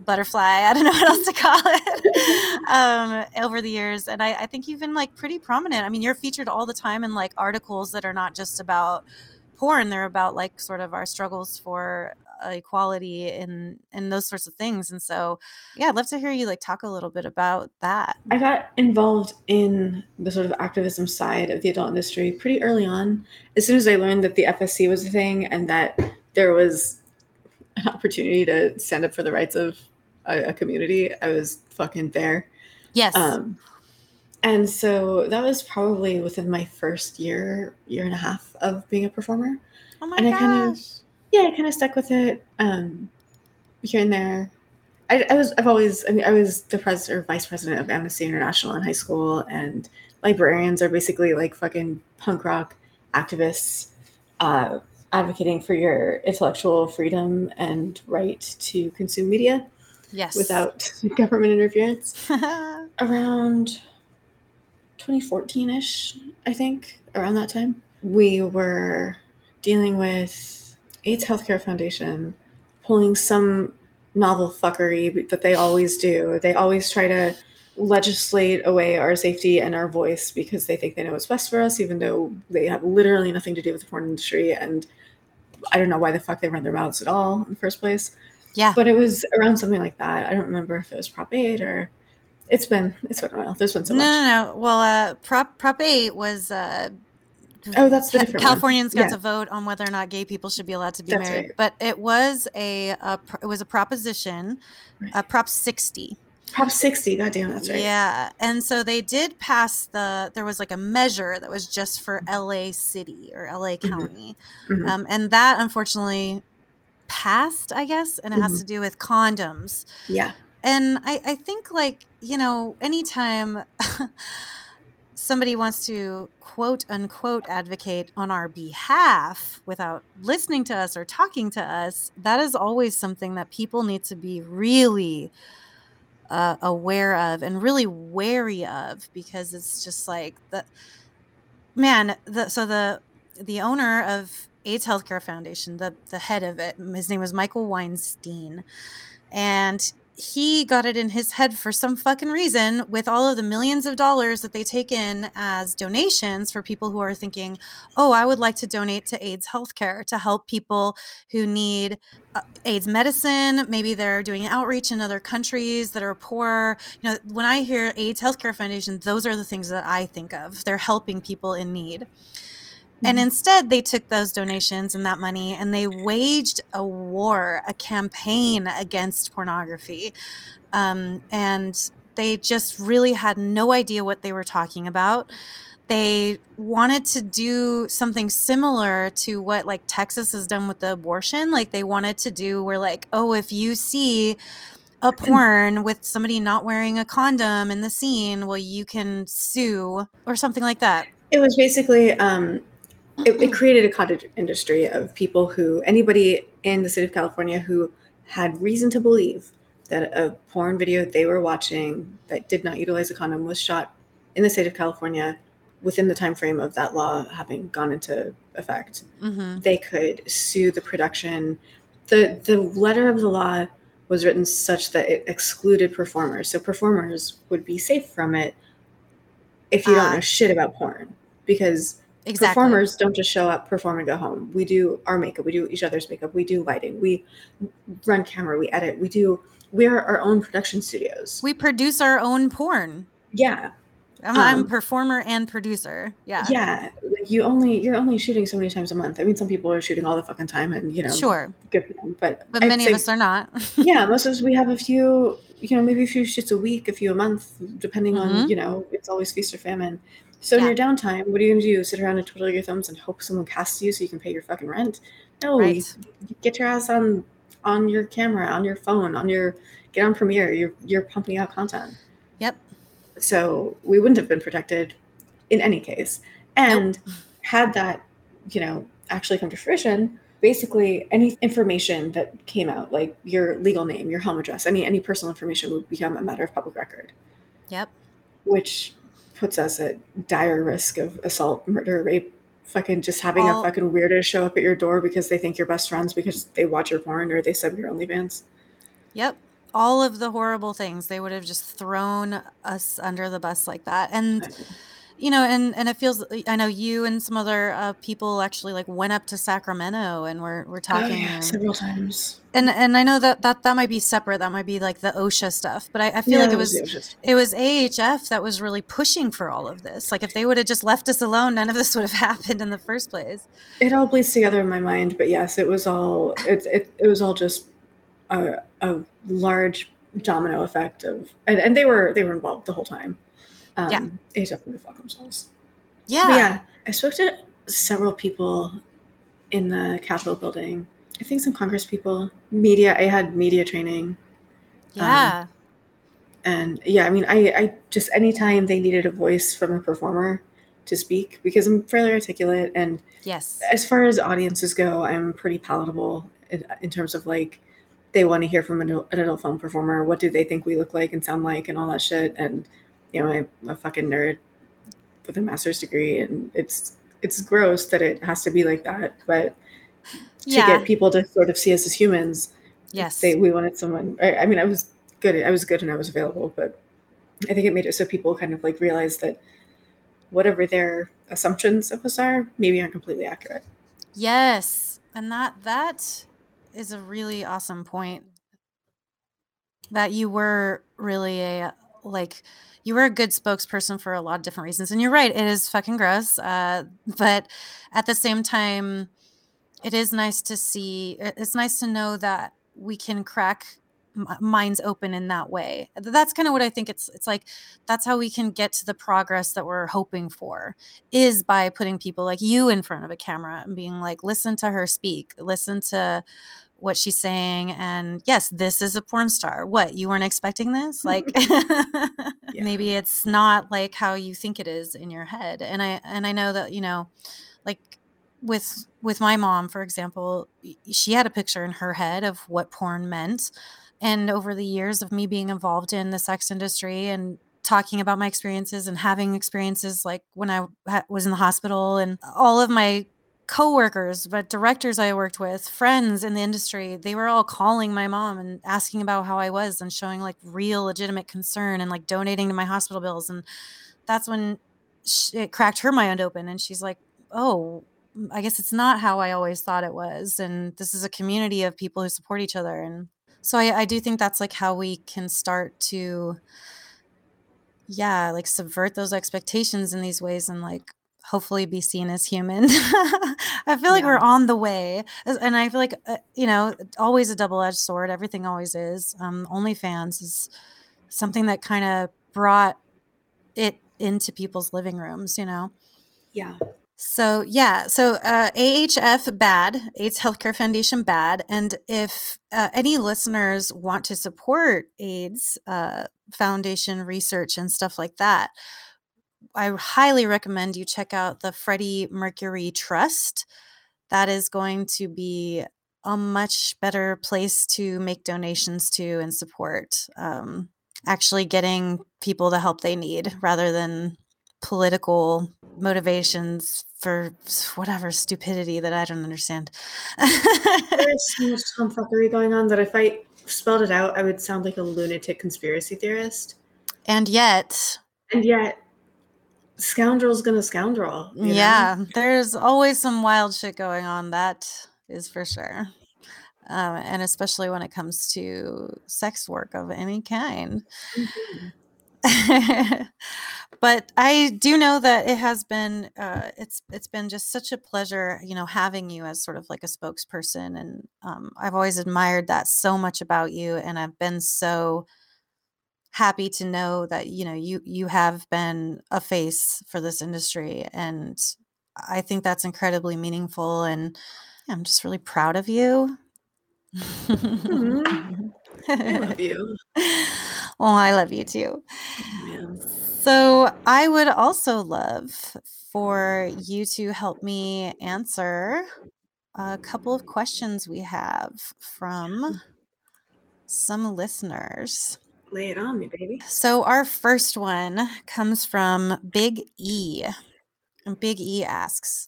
butterfly i don't know what else to call it um, over the years and I, I think you've been like pretty prominent. I mean you're featured all the time in like articles that are not just about porn they're about like sort of our struggles for equality and and those sorts of things and so yeah i'd love to hear you like talk a little bit about that I got involved in the sort of activism side of the adult industry pretty early on. As soon as I learned that the FSC was a thing and that there was an opportunity to stand up for the rights of a, a community, I was fucking there. yes Um, and so that was probably within my first year, year and a half of being a performer. oh my and I gosh kind of- Yeah, I kind of stuck with it um, here and there. I, I was, I've always, I mean, I was the president or vice president of Amnesty International in high school, and librarians are basically like fucking punk rock activists uh, advocating for your intellectual freedom and right to consume media yes without government interference around 2014-ish i think around that time we were dealing with aids healthcare foundation pulling some novel fuckery that they always do they always try to legislate away our safety and our voice because they think they know what's best for us even though they have literally nothing to do with the porn industry and i don't know why the fuck they run their mouths at all in the first place yeah but it was around something like that. I don't remember if it was Prop 8 or it's been it's been a while. There's been so no, much. no, no. Well, uh, Prop Prop Eight was. Uh, Oh, that's the different one. Californians got Yeah. to vote on whether or not gay people should be allowed to be That's married, right. but it was a, a it was a proposition, Right. a Prop sixty. Prop 60, goddamn, that's right. Yeah, and so they did pass the. There was like a measure that was just for L.A. City or L.A. Mhm. County, Mhm. um, and that unfortunately passed, I guess, and it has Mhm. to do with condoms. Yeah. And I, I think like, you know, anytime somebody wants to quote unquote advocate on our behalf without listening to us or talking to us, that is always something that people need to be really uh, aware of and really wary of because it's just like the man the so the the owner of AIDS Healthcare Foundation, the the head of it, his name was Michael Weinstein, and he got it in his head for some fucking reason with all of the millions of dollars that they take in as donations for people who are thinking, oh, I would like to donate to AIDS healthcare to help people who need uh, AIDS medicine. Maybe they're doing outreach in other countries that are poor. You know, when I hear AIDS Healthcare Foundation, those are the things that I think of. They're helping people in need. And Mhm. instead, they took those donations and that money and they waged a war, a campaign against pornography. Um, and they just really had no idea what they were talking about. they wanted to do something similar to what like Texas has done with the abortion. Like they wanted to do where like, oh, if you see a porn with somebody not wearing a condom in the scene, well, you can sue or something like that. It was basically um, it, it created a cottage industry of people who anybody in the state of California who had reason to believe that a porn video they were watching that did not utilize a condom was shot in the state of California within the time frame of that law having gone into effect. Mm-hmm. They could sue the production. the The letter of the law was written such that it excluded performers, so performers would be safe from it if you don't Ah. know shit about porn because Exactly. performers don't just show up, perform, and go home. We do our makeup, we do each other's makeup, we do lighting, we run camera, we edit, we do. We are our own production studios. We produce our own porn. yeah, I'm, I'm Um, performer and producer. Yeah. yeah. Like you only you're only shooting so many times a month. I mean, some people are shooting all the fucking time, and you know, Sure. good for them. But But I'd many of us are not. yeah, most of us we have a few, you know, maybe a few shits a week, a few a month, depending Mhm. on, you know, it's always feast or famine. So in your downtime, what are you gonna do? Sit around and twiddle your thumbs and hope someone casts you so you can pay your fucking rent? No, Right. you get your ass on on your camera, on your phone, on your get on Premiere. You're you're pumping out content. Yep. So we wouldn't have been protected in any case. And had that, you know, actually come to fruition, basically any information that came out, like your legal name, your home address, any any personal information would become a matter of public record, Yep. which puts us at dire risk of assault, murder, rape, fucking just having All- a fucking weirdo show up at your door because they think you're best friends because they watch your porn or they sub your OnlyFans. Yep. All of the horrible things they would have just thrown us under the bus like that. And you know, and and it feels I know you and some other uh, people actually like went up to Sacramento and we're we're Oh, talking yeah, and- several times. and and I know that that that might be separate. That might be like the OSHA stuff. But I, I feel like it was it was AHF that was really pushing for all of this. Like if they would have just left us alone, none of this would have happened in the first place. it all bleeds together in my mind but yes it was all it, it, it was all just a, a large domino effect of and, and they were they were involved the whole time um Yeah. they definitely fuck themselves Yeah. But yeah i spoke to several people in the capitol building i think some congress people media i had media training Yeah. and yeah i mean i i just anytime they needed a voice from a performer to speak because i'm fairly articulate and yes. as far as audiences go, I'm pretty palatable in, in terms of like they want to hear from an, an adult film performer. What do they think we look like and sound like, and all that shit. And you know, I'm a fucking nerd with a master's degree, and it's it's gross that it has to be like that. But to Yeah. get people to sort of see us as humans, Yes. they we wanted someone. I, I mean, I was good. I was good and I was available, but I think it made it so people kind of like realize that whatever their assumptions of us are, maybe aren't completely accurate. Yes. And that that is a really awesome point. That you were really a like you were a good spokesperson for a lot of different reasons. And you're right, it is fucking gross. Uh but at the same time it is nice to see it's nice to know that we can crack minds open in that way. That's kind of what I think it's it's like that's how we can get to the progress that we're hoping for is by putting people like you in front of a camera and being like, listen to her speak, listen to what she's saying. And yes, this is a porn star. What, you weren't expecting this? Like, maybe it's not like how you think it is in your head. And I, and I know that, you know, like with, with my mom, for example, she had a picture in her head of what porn meant. And over the years of me being involved in the sex industry and talking about my experiences and having experiences like when I ha- was in the hospital and all of my coworkers, but directors I worked with, friends in the industry, they were all calling my mom and asking about how I was and showing like real legitimate concern and like donating to my hospital bills. And that's when sh- it cracked her mind open. And she's like, oh, I guess it's not how I always thought it was. And this is a community of people who support each other. And so I, I do think that's like how we can start to yeah like subvert those expectations in these ways and like hopefully be seen as human i feel like we're on the way and i feel like uh, you know always a double-edged sword everything always is um onlyfans is something that kind of brought it into people's living rooms, you know? Yeah. So yeah, so uh, AHF bad, AIDS Healthcare Foundation bad, and if uh, any listeners want to support AIDS uh, Foundation research and stuff like that, I highly recommend you check out the Freddie Mercury Trust. That is going to be a much better place to make donations to and support. Um, actually, getting people the help they need rather than political motivations for whatever stupidity that I don't understand. There's so much tomfuckery going on that if I spelled it out, I would sound like a lunatic conspiracy theorist. And yet, and yet, scoundrel's gonna scoundrel. Yeah, know? there's always some wild shit going on. That is for sure. Um, and especially when it comes to sex work of any kind. Mm-hmm. but I do know that it has been uh, it's it's been just such a pleasure, you know, having you as sort of like a spokesperson, and um, I've always admired that so much about you, and I've been so happy to know that you know you you have been a face for this industry, and I think that's incredibly meaningful, and I'm just really proud of you. mm-hmm. I love you. well, I love you too. So I would also love for you to help me answer a couple of questions we have from some listeners. Lay it on me, baby. So our first one comes from Big E. And Big E asks,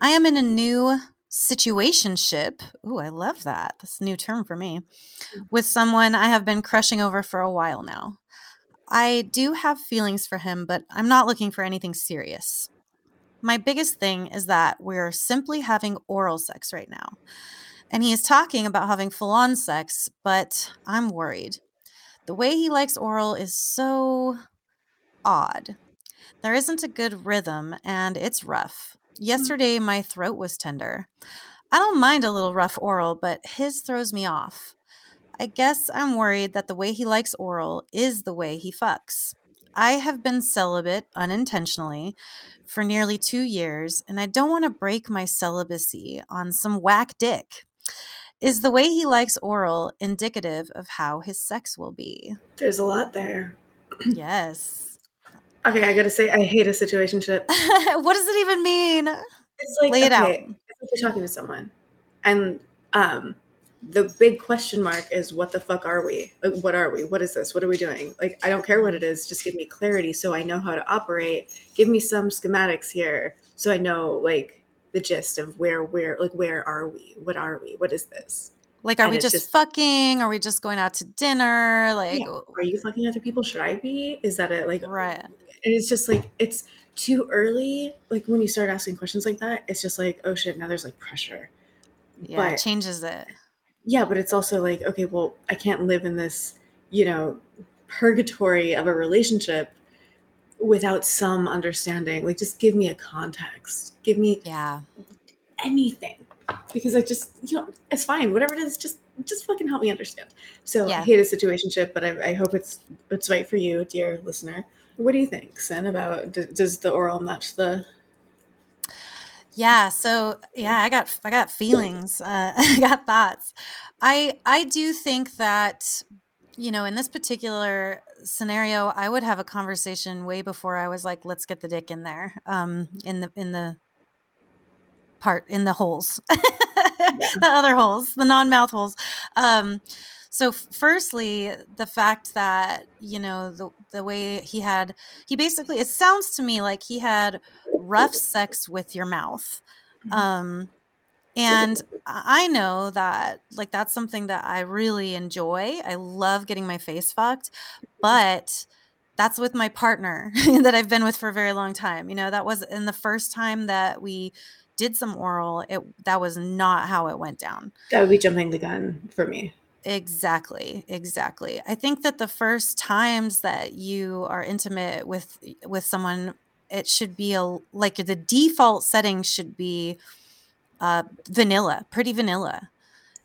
I am in a new situationship. Ooh, I love that. That's a new term for me. Mm. With someone I have been crushing over for a while now. I do have feelings for him, but I'm not looking for anything serious. My biggest thing is that we're simply having oral sex right now. And he is talking about having full on sex, but I'm worried. The way he likes oral is so odd. There isn't a good rhythm, and it's rough. Mm. Yesterday, my throat was tender. I don't mind a little rough oral, but his throws me off. I guess I'm worried that the way he likes oral is the way he fucks. I have been celibate unintentionally for nearly two years, and I don't want to break my celibacy on some whack dick. Is the way he likes oral indicative of how his sex will be? There's a lot there. yes. Okay, I gotta say, I hate a situationship. what does it even mean? It's like, Lay it okay, out. It's like you're talking to someone, and um, the big question mark is what the fuck are we? Like, what are we? What is this? What are we doing? Like, I don't care what it is. Just give me clarity so I know how to operate. Give me some schematics here so I know like the gist of where where like where are we? What are we? What is this? Like, are and we just, just, fucking? Are we just going out to dinner? Like, yeah. are you fucking other people? Should I be? Is that it? Like, right? And it's just like it's too early. Like when you start asking questions like that, it's just like, oh shit, now there's like pressure. Yeah, but, it changes it yeah but it's also like okay well i can't live in this you know purgatory of a relationship without some understanding like just give me a context give me yeah anything because i just you know it's fine whatever it is just just fucking help me understand so yeah. i hate a situationship but I, I hope it's it's right for you dear listener what do you think sen about does the oral match the yeah, so yeah, I got I got feelings. Uh, I got thoughts. I I do think that you know, in this particular scenario, I would have a conversation way before I was like, let's get the dick in there. Um in the in the part in the holes. the other holes, the non-mouth holes. Um so firstly the fact that you know the the way he had he basically it sounds to me like he had rough sex with your mouth mm-hmm. um and i know that like that's something that i really enjoy. I love getting my face fucked but that's with my partner that i've been with for a very long time. You know that was in the first time that we did some oral it that was not how it went down. That would be jumping the gun for me. Exactly, exactly. I think that the first times that you are intimate with with someone, it should be a like the default setting should be uh, vanilla, pretty vanilla,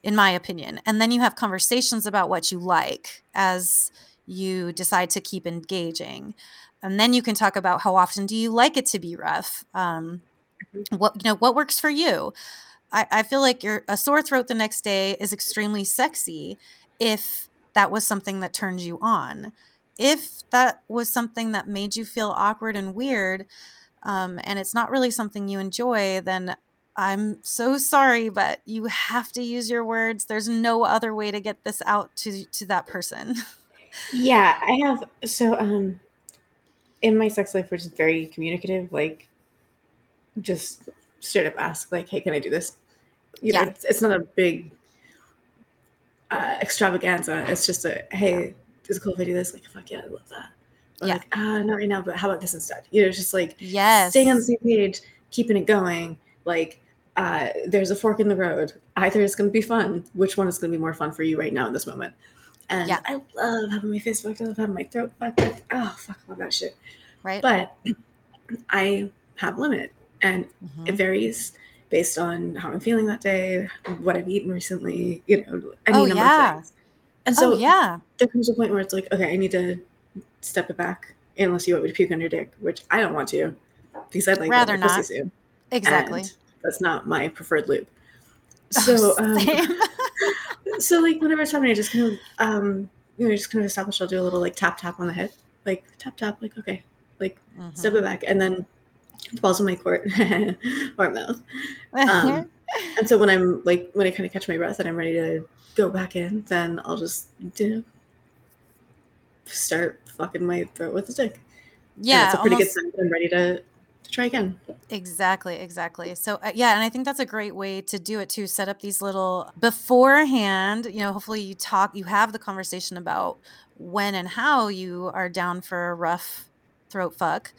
in my opinion. And then you have conversations about what you like as you decide to keep engaging. and then you can talk about how often do you like it to be rough um, mm-hmm. what you know what works for you I, I feel like your a sore throat the next day is extremely sexy if that was something that turned you on if that was something that made you feel awkward and weird um, and it's not really something you enjoy then i'm so sorry but you have to use your words there's no other way to get this out to to that person yeah i have so um in my sex life which is very communicative like just straight up ask like hey can i do this you yeah. know it's, it's not a big uh, extravaganza it's just a hey is it cool if I do this? Like, fuck yeah, I love that. Or yeah. Like, ah, not right now, but how about this instead? You know, it's just like yes, staying on the same page, keeping it going. Like, uh, there's a fork in the road. Either it's going to be fun. Which one is going to be more fun for you right now in this moment? And yeah. I love having my face fucked. I love having my throat fucked. Oh, fuck, I love that shit. Right. But I have a limit, and mm-hmm. it varies based on how I'm feeling that day, what I've eaten recently. You know, any oh, number yeah. of things. And so oh, yeah, there comes a point where it's like, okay, I need to step it back unless you want me to puke on your dick, which I don't want to because I'd like rather not. Exactly. And that's not my preferred loop. So, um, so like whenever it's happening, I just kind of, um, you know, just kind of establish. I'll do a little like tap tap on the head, like tap tap, like okay, like mm-hmm. step it back, and then the balls in my court or mouth. Um, and so when I'm like when I kind of catch my breath and I'm ready to go back in, then I'll just do start fucking my throat with a stick. Yeah, it's a pretty almost, good sign. I'm ready to try again. Exactly, exactly. So uh, yeah, and I think that's a great way to do it to set up these little beforehand. You know, hopefully you talk, you have the conversation about when and how you are down for a rough throat fuck.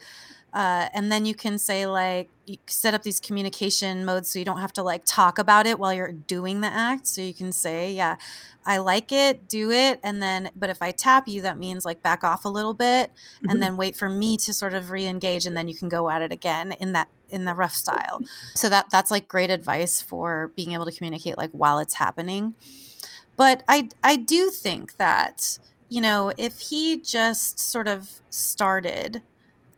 Uh, and then you can say like you set up these communication modes so you don't have to like talk about it while you're doing the act. So you can say yeah i like it do it and then but if i tap you that means like back off a little bit mm-hmm. and then wait for me to sort of re-engage and then you can go at it again in that in the rough style. So that that's like great advice for being able to communicate like while it's happening. But i i do think that you know if he just sort of started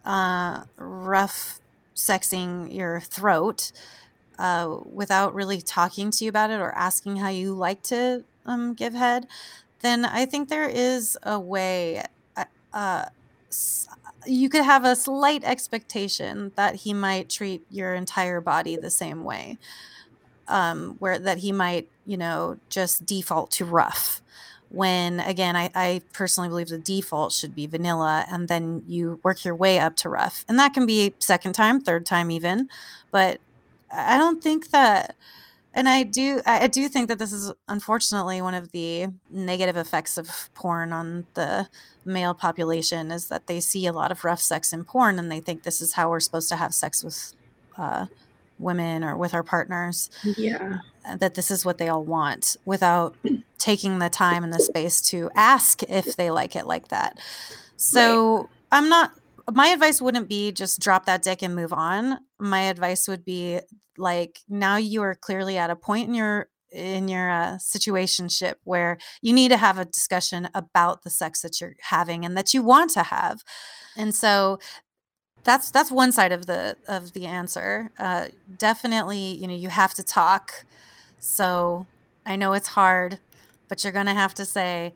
uh, rough sexing your throat uh, without really talking to you about it or asking how you like to um, give head, then I think there is a way. Uh, uh you could have a slight expectation that he might treat your entire body the same way, um, where that he might, you know, just default to rough when again I, I, personally believe the default should be vanilla and then you work your way up to rough and that can be second time third time even but i don't think that and i do i do think that this is unfortunately one of the negative effects of porn on the male population is that they see a lot of rough sex in porn and they think this is how we're supposed to have sex with uh, women or with our partners. Yeah. That this is what they all want without taking the time and the space to ask if they like it like that. So right. I'm not, my advice wouldn't be just drop that dick and move on. My advice would be like, now you are clearly at a point in your in your uh, situationship where you need to have a discussion about the sex that you're having and that you want to have and so that's that's one side of the of the answer. Uh, definitely, you know, you have to talk. So I know it's hard, but you're gonna have to say,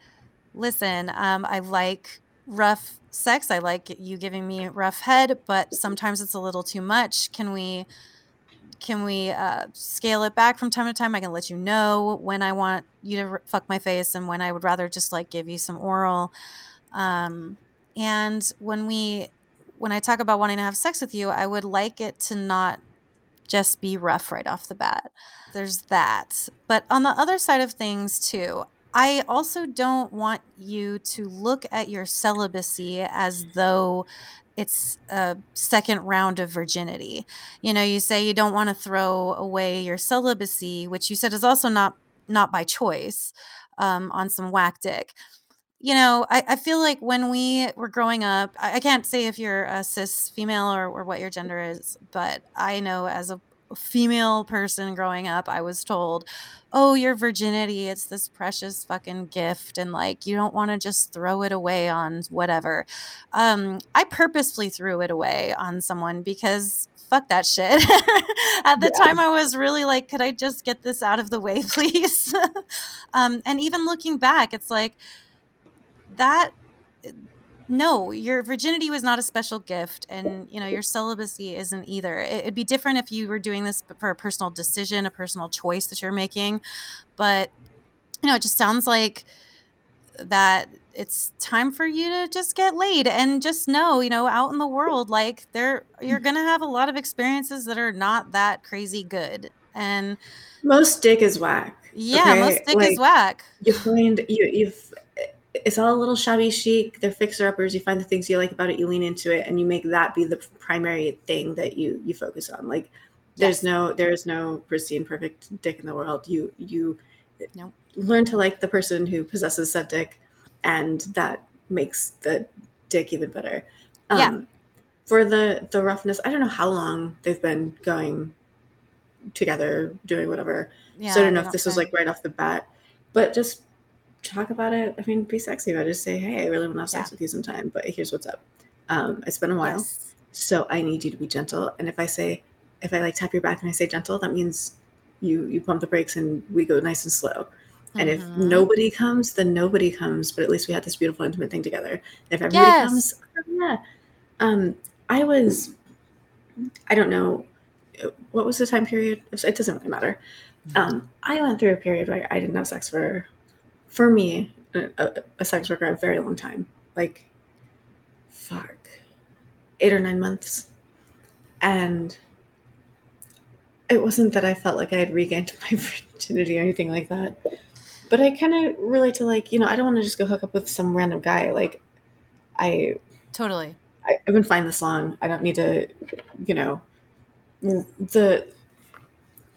"Listen, um, I like rough sex. I like you giving me rough head, but sometimes it's a little too much. Can we?" Can we uh, scale it back from time to time? I can let you know when I want you to r- fuck my face and when I would rather just like give you some oral. Um, and when we when I talk about wanting to have sex with you, I would like it to not just be rough right off the bat. There's that. But on the other side of things, too, I also don't want you to look at your celibacy as though it's a second round of virginity. You know, you say you don't want to throw away your celibacy, which you said is also not not by choice um, on some whack dick you know, I, I feel like when we were growing up, I, I can't say if you're a cis female or, or what your gender is, but I know as a female person growing up, I was told, "Oh, your virginity, it's this precious fucking gift and like you don't want to just throw it away on whatever." Um I purposefully threw it away on someone because fuck that shit. At the yeah. time, I was really like, could I just get this out of the way, please? um, and even looking back, it's like that. No, your virginity was not a special gift, and you know your celibacy isn't either. It'd be different if you were doing this for a personal decision, a personal choice that you're making, but you know, it just sounds like that it's time for you to just get laid and just know, you know, out in the world, like there, you're mm. to have a lot of experiences that are not that crazy good. And most dick is whack. Yeah, okay? most dick like, is whack. You find you you've it's all a little shabby chic. They're fixer uppers. You find the things you like about it, you lean into it, and you make that be the primary thing that you you focus on. Like there's yes. no there's no pristine perfect dick in the world. You you learn to like the person who possesses said dick and that makes the dick even better. Um, yeah. For the the roughness, I don't know how long they've been going together, doing whatever. Yeah, so I don't know if this was like right off the bat, but just talk about it. I mean, be sexy about it. Just say, hey, I really want to have sex yeah. with you sometime, but here's what's up. Um, it's been a while, yes. so I need you to be gentle. And if I say, if I like tap your back and I say gentle, that means you you pump the brakes and we go nice and slow. And if mm-hmm. nobody comes, then nobody comes. But at least we had this beautiful, intimate thing together. If everybody yes. comes, yeah. Um, I was, I don't know, what was the time period? It doesn't really matter. Mm-hmm. Um, I went through a period where I didn't have sex for, for me, a, a sex worker, a very long time. Like, fuck, eight or nine months. And it wasn't that I felt like I had regained my virginity or anything like that but I kind of relate to like, you know, I don't want to just go hook up with some random guy. Like, I totally. I, I've been fine this long. I don't need to, you know, the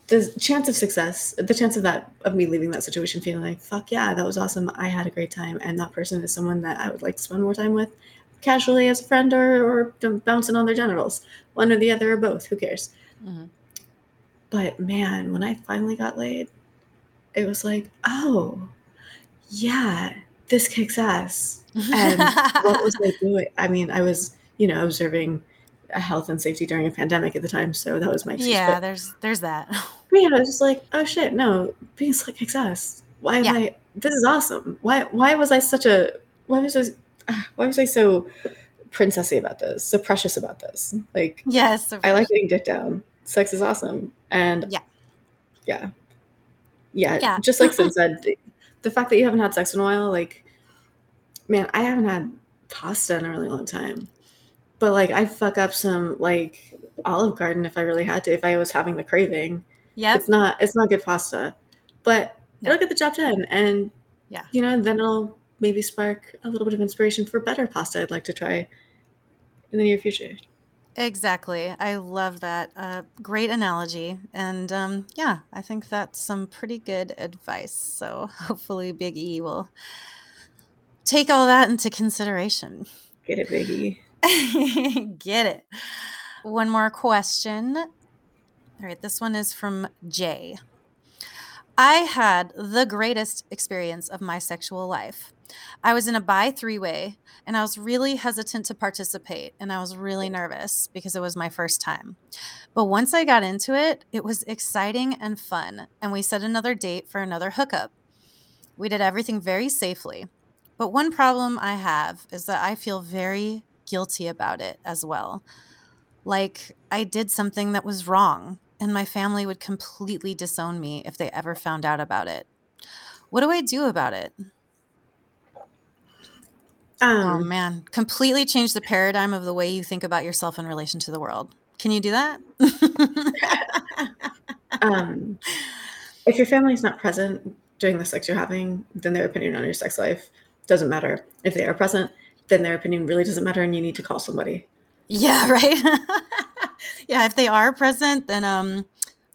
the chance of success, the chance of that of me leaving that situation feeling like fuck yeah, that was awesome. I had a great time, and that person is someone that I would like to spend more time with, casually as a friend or or bouncing on their genitals, one or the other or both. Who cares? Mm-hmm. But man, when I finally got laid, it was like, oh, yeah, this kicks ass. And what was I doing? I mean, I was, you know, observing health and safety during a pandemic at the time, so that was my excuse. Yeah, but, there's there's that. Yeah, I was just like, oh shit, no, being slick ass. Why am yeah. I? This is awesome. Why why was I such a? Why was I? Why was I so princessy about this? So precious about this? Like, yes, I like getting dick down. Sex is awesome, and yeah, yeah yeah, yeah. just like Sid said, the fact that you haven't had sex in a while, like, man, I haven't had pasta in a really long time. But like, I'd fuck up some like Olive Garden if I really had to, if I was having the craving. Yeah, it's not it's not good pasta, but no. it'll get the job done, and yeah, you know, then it'll maybe spark a little bit of inspiration for better pasta I'd like to try in the near future. Exactly. I love that. Uh, great analogy. And um, yeah, I think that's some pretty good advice. So hopefully, Big E will take all that into consideration. Get it, Big E. Get it. One more question. All right, this one is from Jay. I had the greatest experience of my sexual life. I was in a bi three way and I was really hesitant to participate and I was really nervous because it was my first time. But once I got into it, it was exciting and fun. And we set another date for another hookup. We did everything very safely. But one problem I have is that I feel very guilty about it as well. Like I did something that was wrong and my family would completely disown me if they ever found out about it. What do I do about it? Oh, um, oh man, completely change the paradigm of the way you think about yourself in relation to the world. Can you do that? um, if your family is not present during the sex you're having, then their opinion on your sex life doesn't matter. If they are present, then their opinion really doesn't matter, and you need to call somebody. Yeah, right. yeah, if they are present, then um,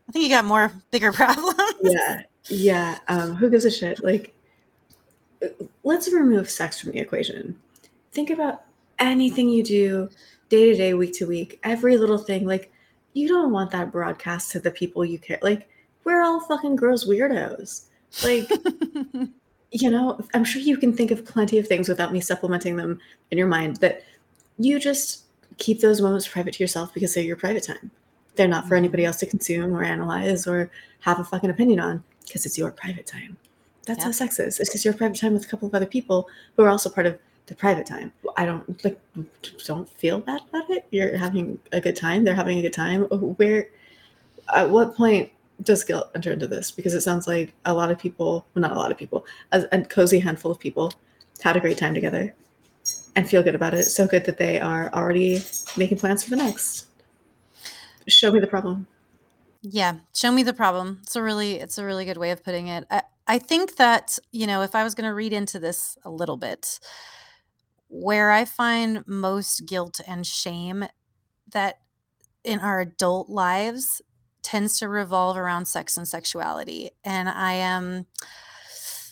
I think you got more bigger problems. yeah, yeah. Um, who gives a shit? Like, let's remove sex from the equation. Think about anything you do day to day, week to week, every little thing. Like, you don't want that broadcast to the people you care. Like, we're all fucking gross weirdos. Like, you know, I'm sure you can think of plenty of things without me supplementing them in your mind that you just keep those moments private to yourself because they're your private time. They're not for mm-hmm. anybody else to consume or analyze or have a fucking opinion on because it's your private time. That's how sex is. It's just your private time with a couple of other people who are also part of the private time. I don't like don't feel bad about it. You're having a good time. They're having a good time. Where at what point does guilt enter into this? Because it sounds like a lot of people, well, not a lot of people, a, a cozy handful of people had a great time together and feel good about it. So good that they are already making plans for the next. Show me the problem. Yeah, show me the problem. It's a really it's a really good way of putting it. I, I think that, you know, if I was going to read into this a little bit, where I find most guilt and shame that in our adult lives tends to revolve around sex and sexuality. And I am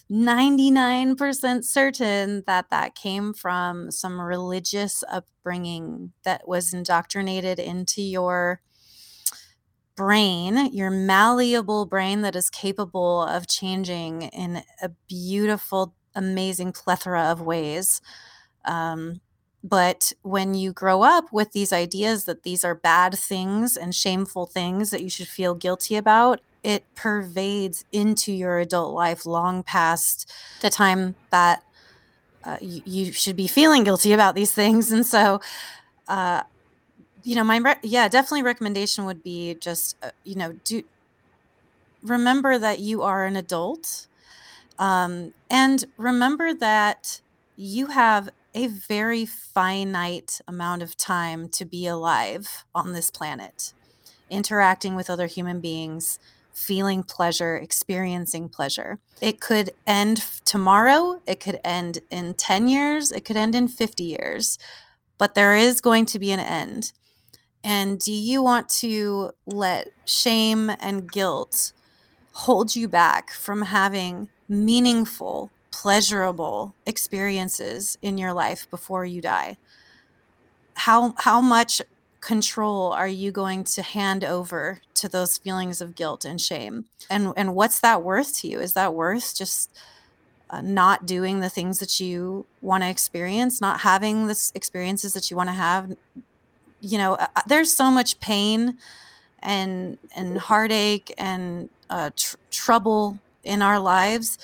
99% certain that that came from some religious upbringing that was indoctrinated into your brain, your malleable brain that is capable of changing in a beautiful, amazing plethora of ways. Um, but when you grow up with these ideas that these are bad things and shameful things that you should feel guilty about, it pervades into your adult life long past the time that uh, you, you, should be feeling guilty about these things. And so, uh, you know, my re- yeah, definitely recommendation would be just uh, you know do remember that you are an adult, um, and remember that you have a very finite amount of time to be alive on this planet, interacting with other human beings, feeling pleasure, experiencing pleasure. It could end tomorrow, it could end in 10 years, it could end in 50 years, but there is going to be an end. And do you want to let shame and guilt hold you back from having meaningful, pleasurable experiences in your life before you die? How how much control are you going to hand over to those feelings of guilt and shame? And and what's that worth to you? Is that worth just uh, not doing the things that you want to experience, not having the experiences that you want to have, you know, uh, uh, there's so much pain and and heartache and uh, tr- trouble in our lives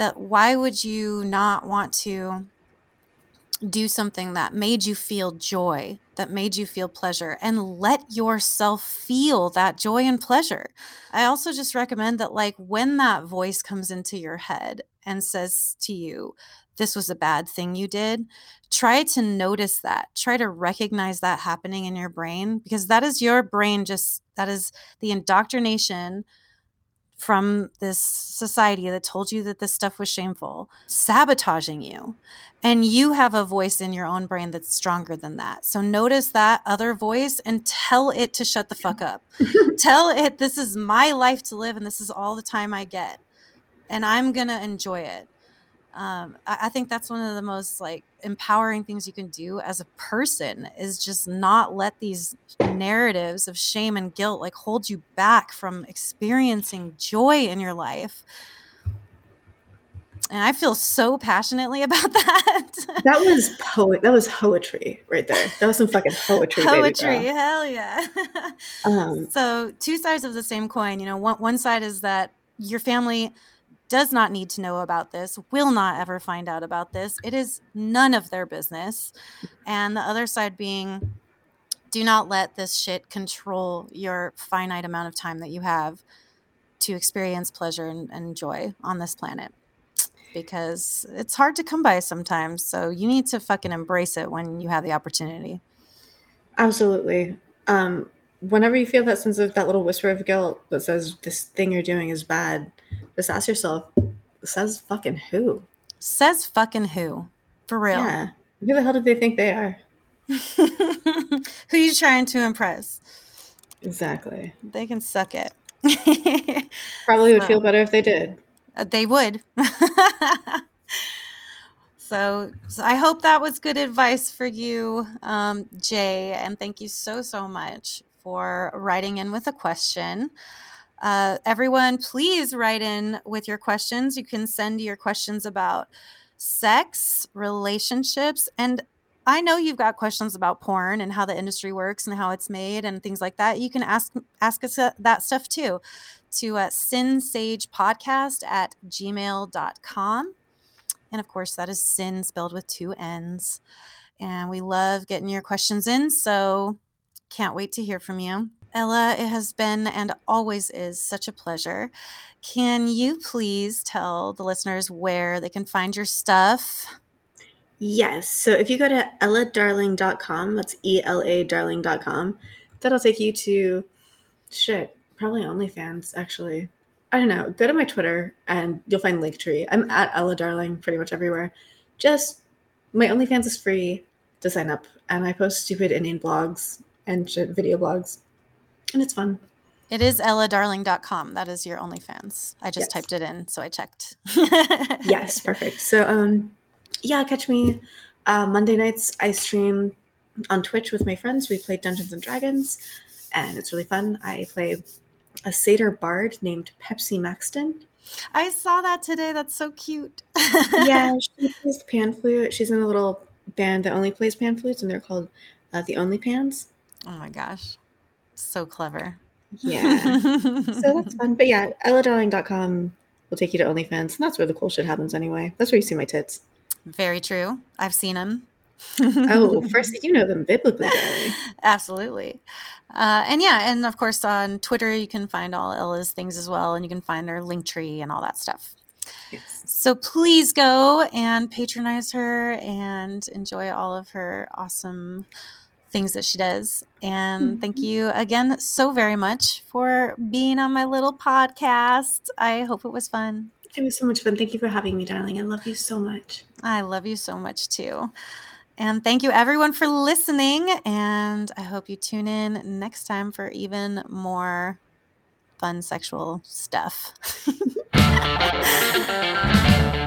that why would you not want to do something that made you feel joy, that made you feel pleasure, and let yourself feel that joy and pleasure. I also just recommend that, like, when that voice comes into your head and says to you, This was a bad thing you did, try to notice that try to recognize that happening in your brain because that is your brain just that is the indoctrination from this society that told you that this stuff was shameful sabotaging you. And you have a voice in your own brain that's stronger than that. So notice that other voice and tell it to shut the fuck up. Tell it this is my life to live and this is all the time i get and i'm gonna enjoy it um, I, I think that's one of the most like empowering things you can do as a person is just not let these narratives of shame and guilt like hold you back from experiencing joy in your life and I feel so passionately about that. that was poet. That was poetry right there. That was some fucking poetry. Poetry, hell yeah. um, so two sides of the same coin. You know, one one side is that your family does not need to know about this, will not ever find out about this. It is none of their business. And the other side being, do not let this shit control your finite amount of time that you have to experience pleasure and, and joy on this planet because it's hard to come by sometimes. So you need to fucking embrace it when you have the opportunity. Absolutely. Um, whenever you feel that sense of that little whisper of guilt that says this thing you're doing is bad, just ask yourself, says fucking who? Says fucking who? For real. Yeah. Who the hell do they think they are? who are you trying to impress? Exactly. They can suck it. Probably would so, feel better if they did. Uh, they would. So, so, I hope that was good advice for you, um, Jay. And thank you so, so much for writing in with a question. Uh, everyone, please write in with your questions. You can send your questions about sex, relationships, and I know you've got questions about porn and how the industry works and how it's made and things like that. You can ask ask us uh, that stuff too to uh, sinnsagepodcast at gmail.com. And of course, that is sin spelled with two N's. And we love getting your questions in. So can't wait to hear from you. Ela, it has been and always is such a pleasure. Can you please tell the listeners where they can find your stuff? Yes. So if you go to eladarling.com, that's E L A darling.com, that'll take you to shit, probably OnlyFans, actually. I don't know. Go to my Twitter and you'll find Linktree. I'm at Ela Darling pretty much everywhere. Just my OnlyFans is free to sign up, and I post stupid Indian blogs and shit, video blogs, and it's fun. It is eladarling.com. That is your OnlyFans. I just Yes. typed it in, so I checked. yes, perfect. So, um, yeah, catch me uh, Monday nights. I stream on Twitch with my friends. We play Dungeons and Dragons, and it's really fun. I play a satyr bard named Pepsi Maxton. I saw that today. That's so cute. yeah, she plays pan flute. She's in a little band that only plays pan flutes, and they're called uh, the Only Pans. Oh my gosh. So clever. Yeah, so that's fun. But yeah, eladarling.com will take you to OnlyFans, and that's where the cool shit happens anyway. That's where you see my tits. Very true. I've seen them. Oh, first you know them biblically. Absolutely. Uh, and yeah, and of course on Twitter you can find all Ela's things as well, and you can find her Linktree and all that stuff. Yes. So please go and patronize her and enjoy all of her awesome things that she does. And thank mm-hmm. you again so very much for being on my little podcast. I hope it was fun. It was so much fun. Thank you for having me, darling. I love you so much. I love you so much too. And thank you everyone for listening. And I hope you tune in next time for even more fun sexual stuff.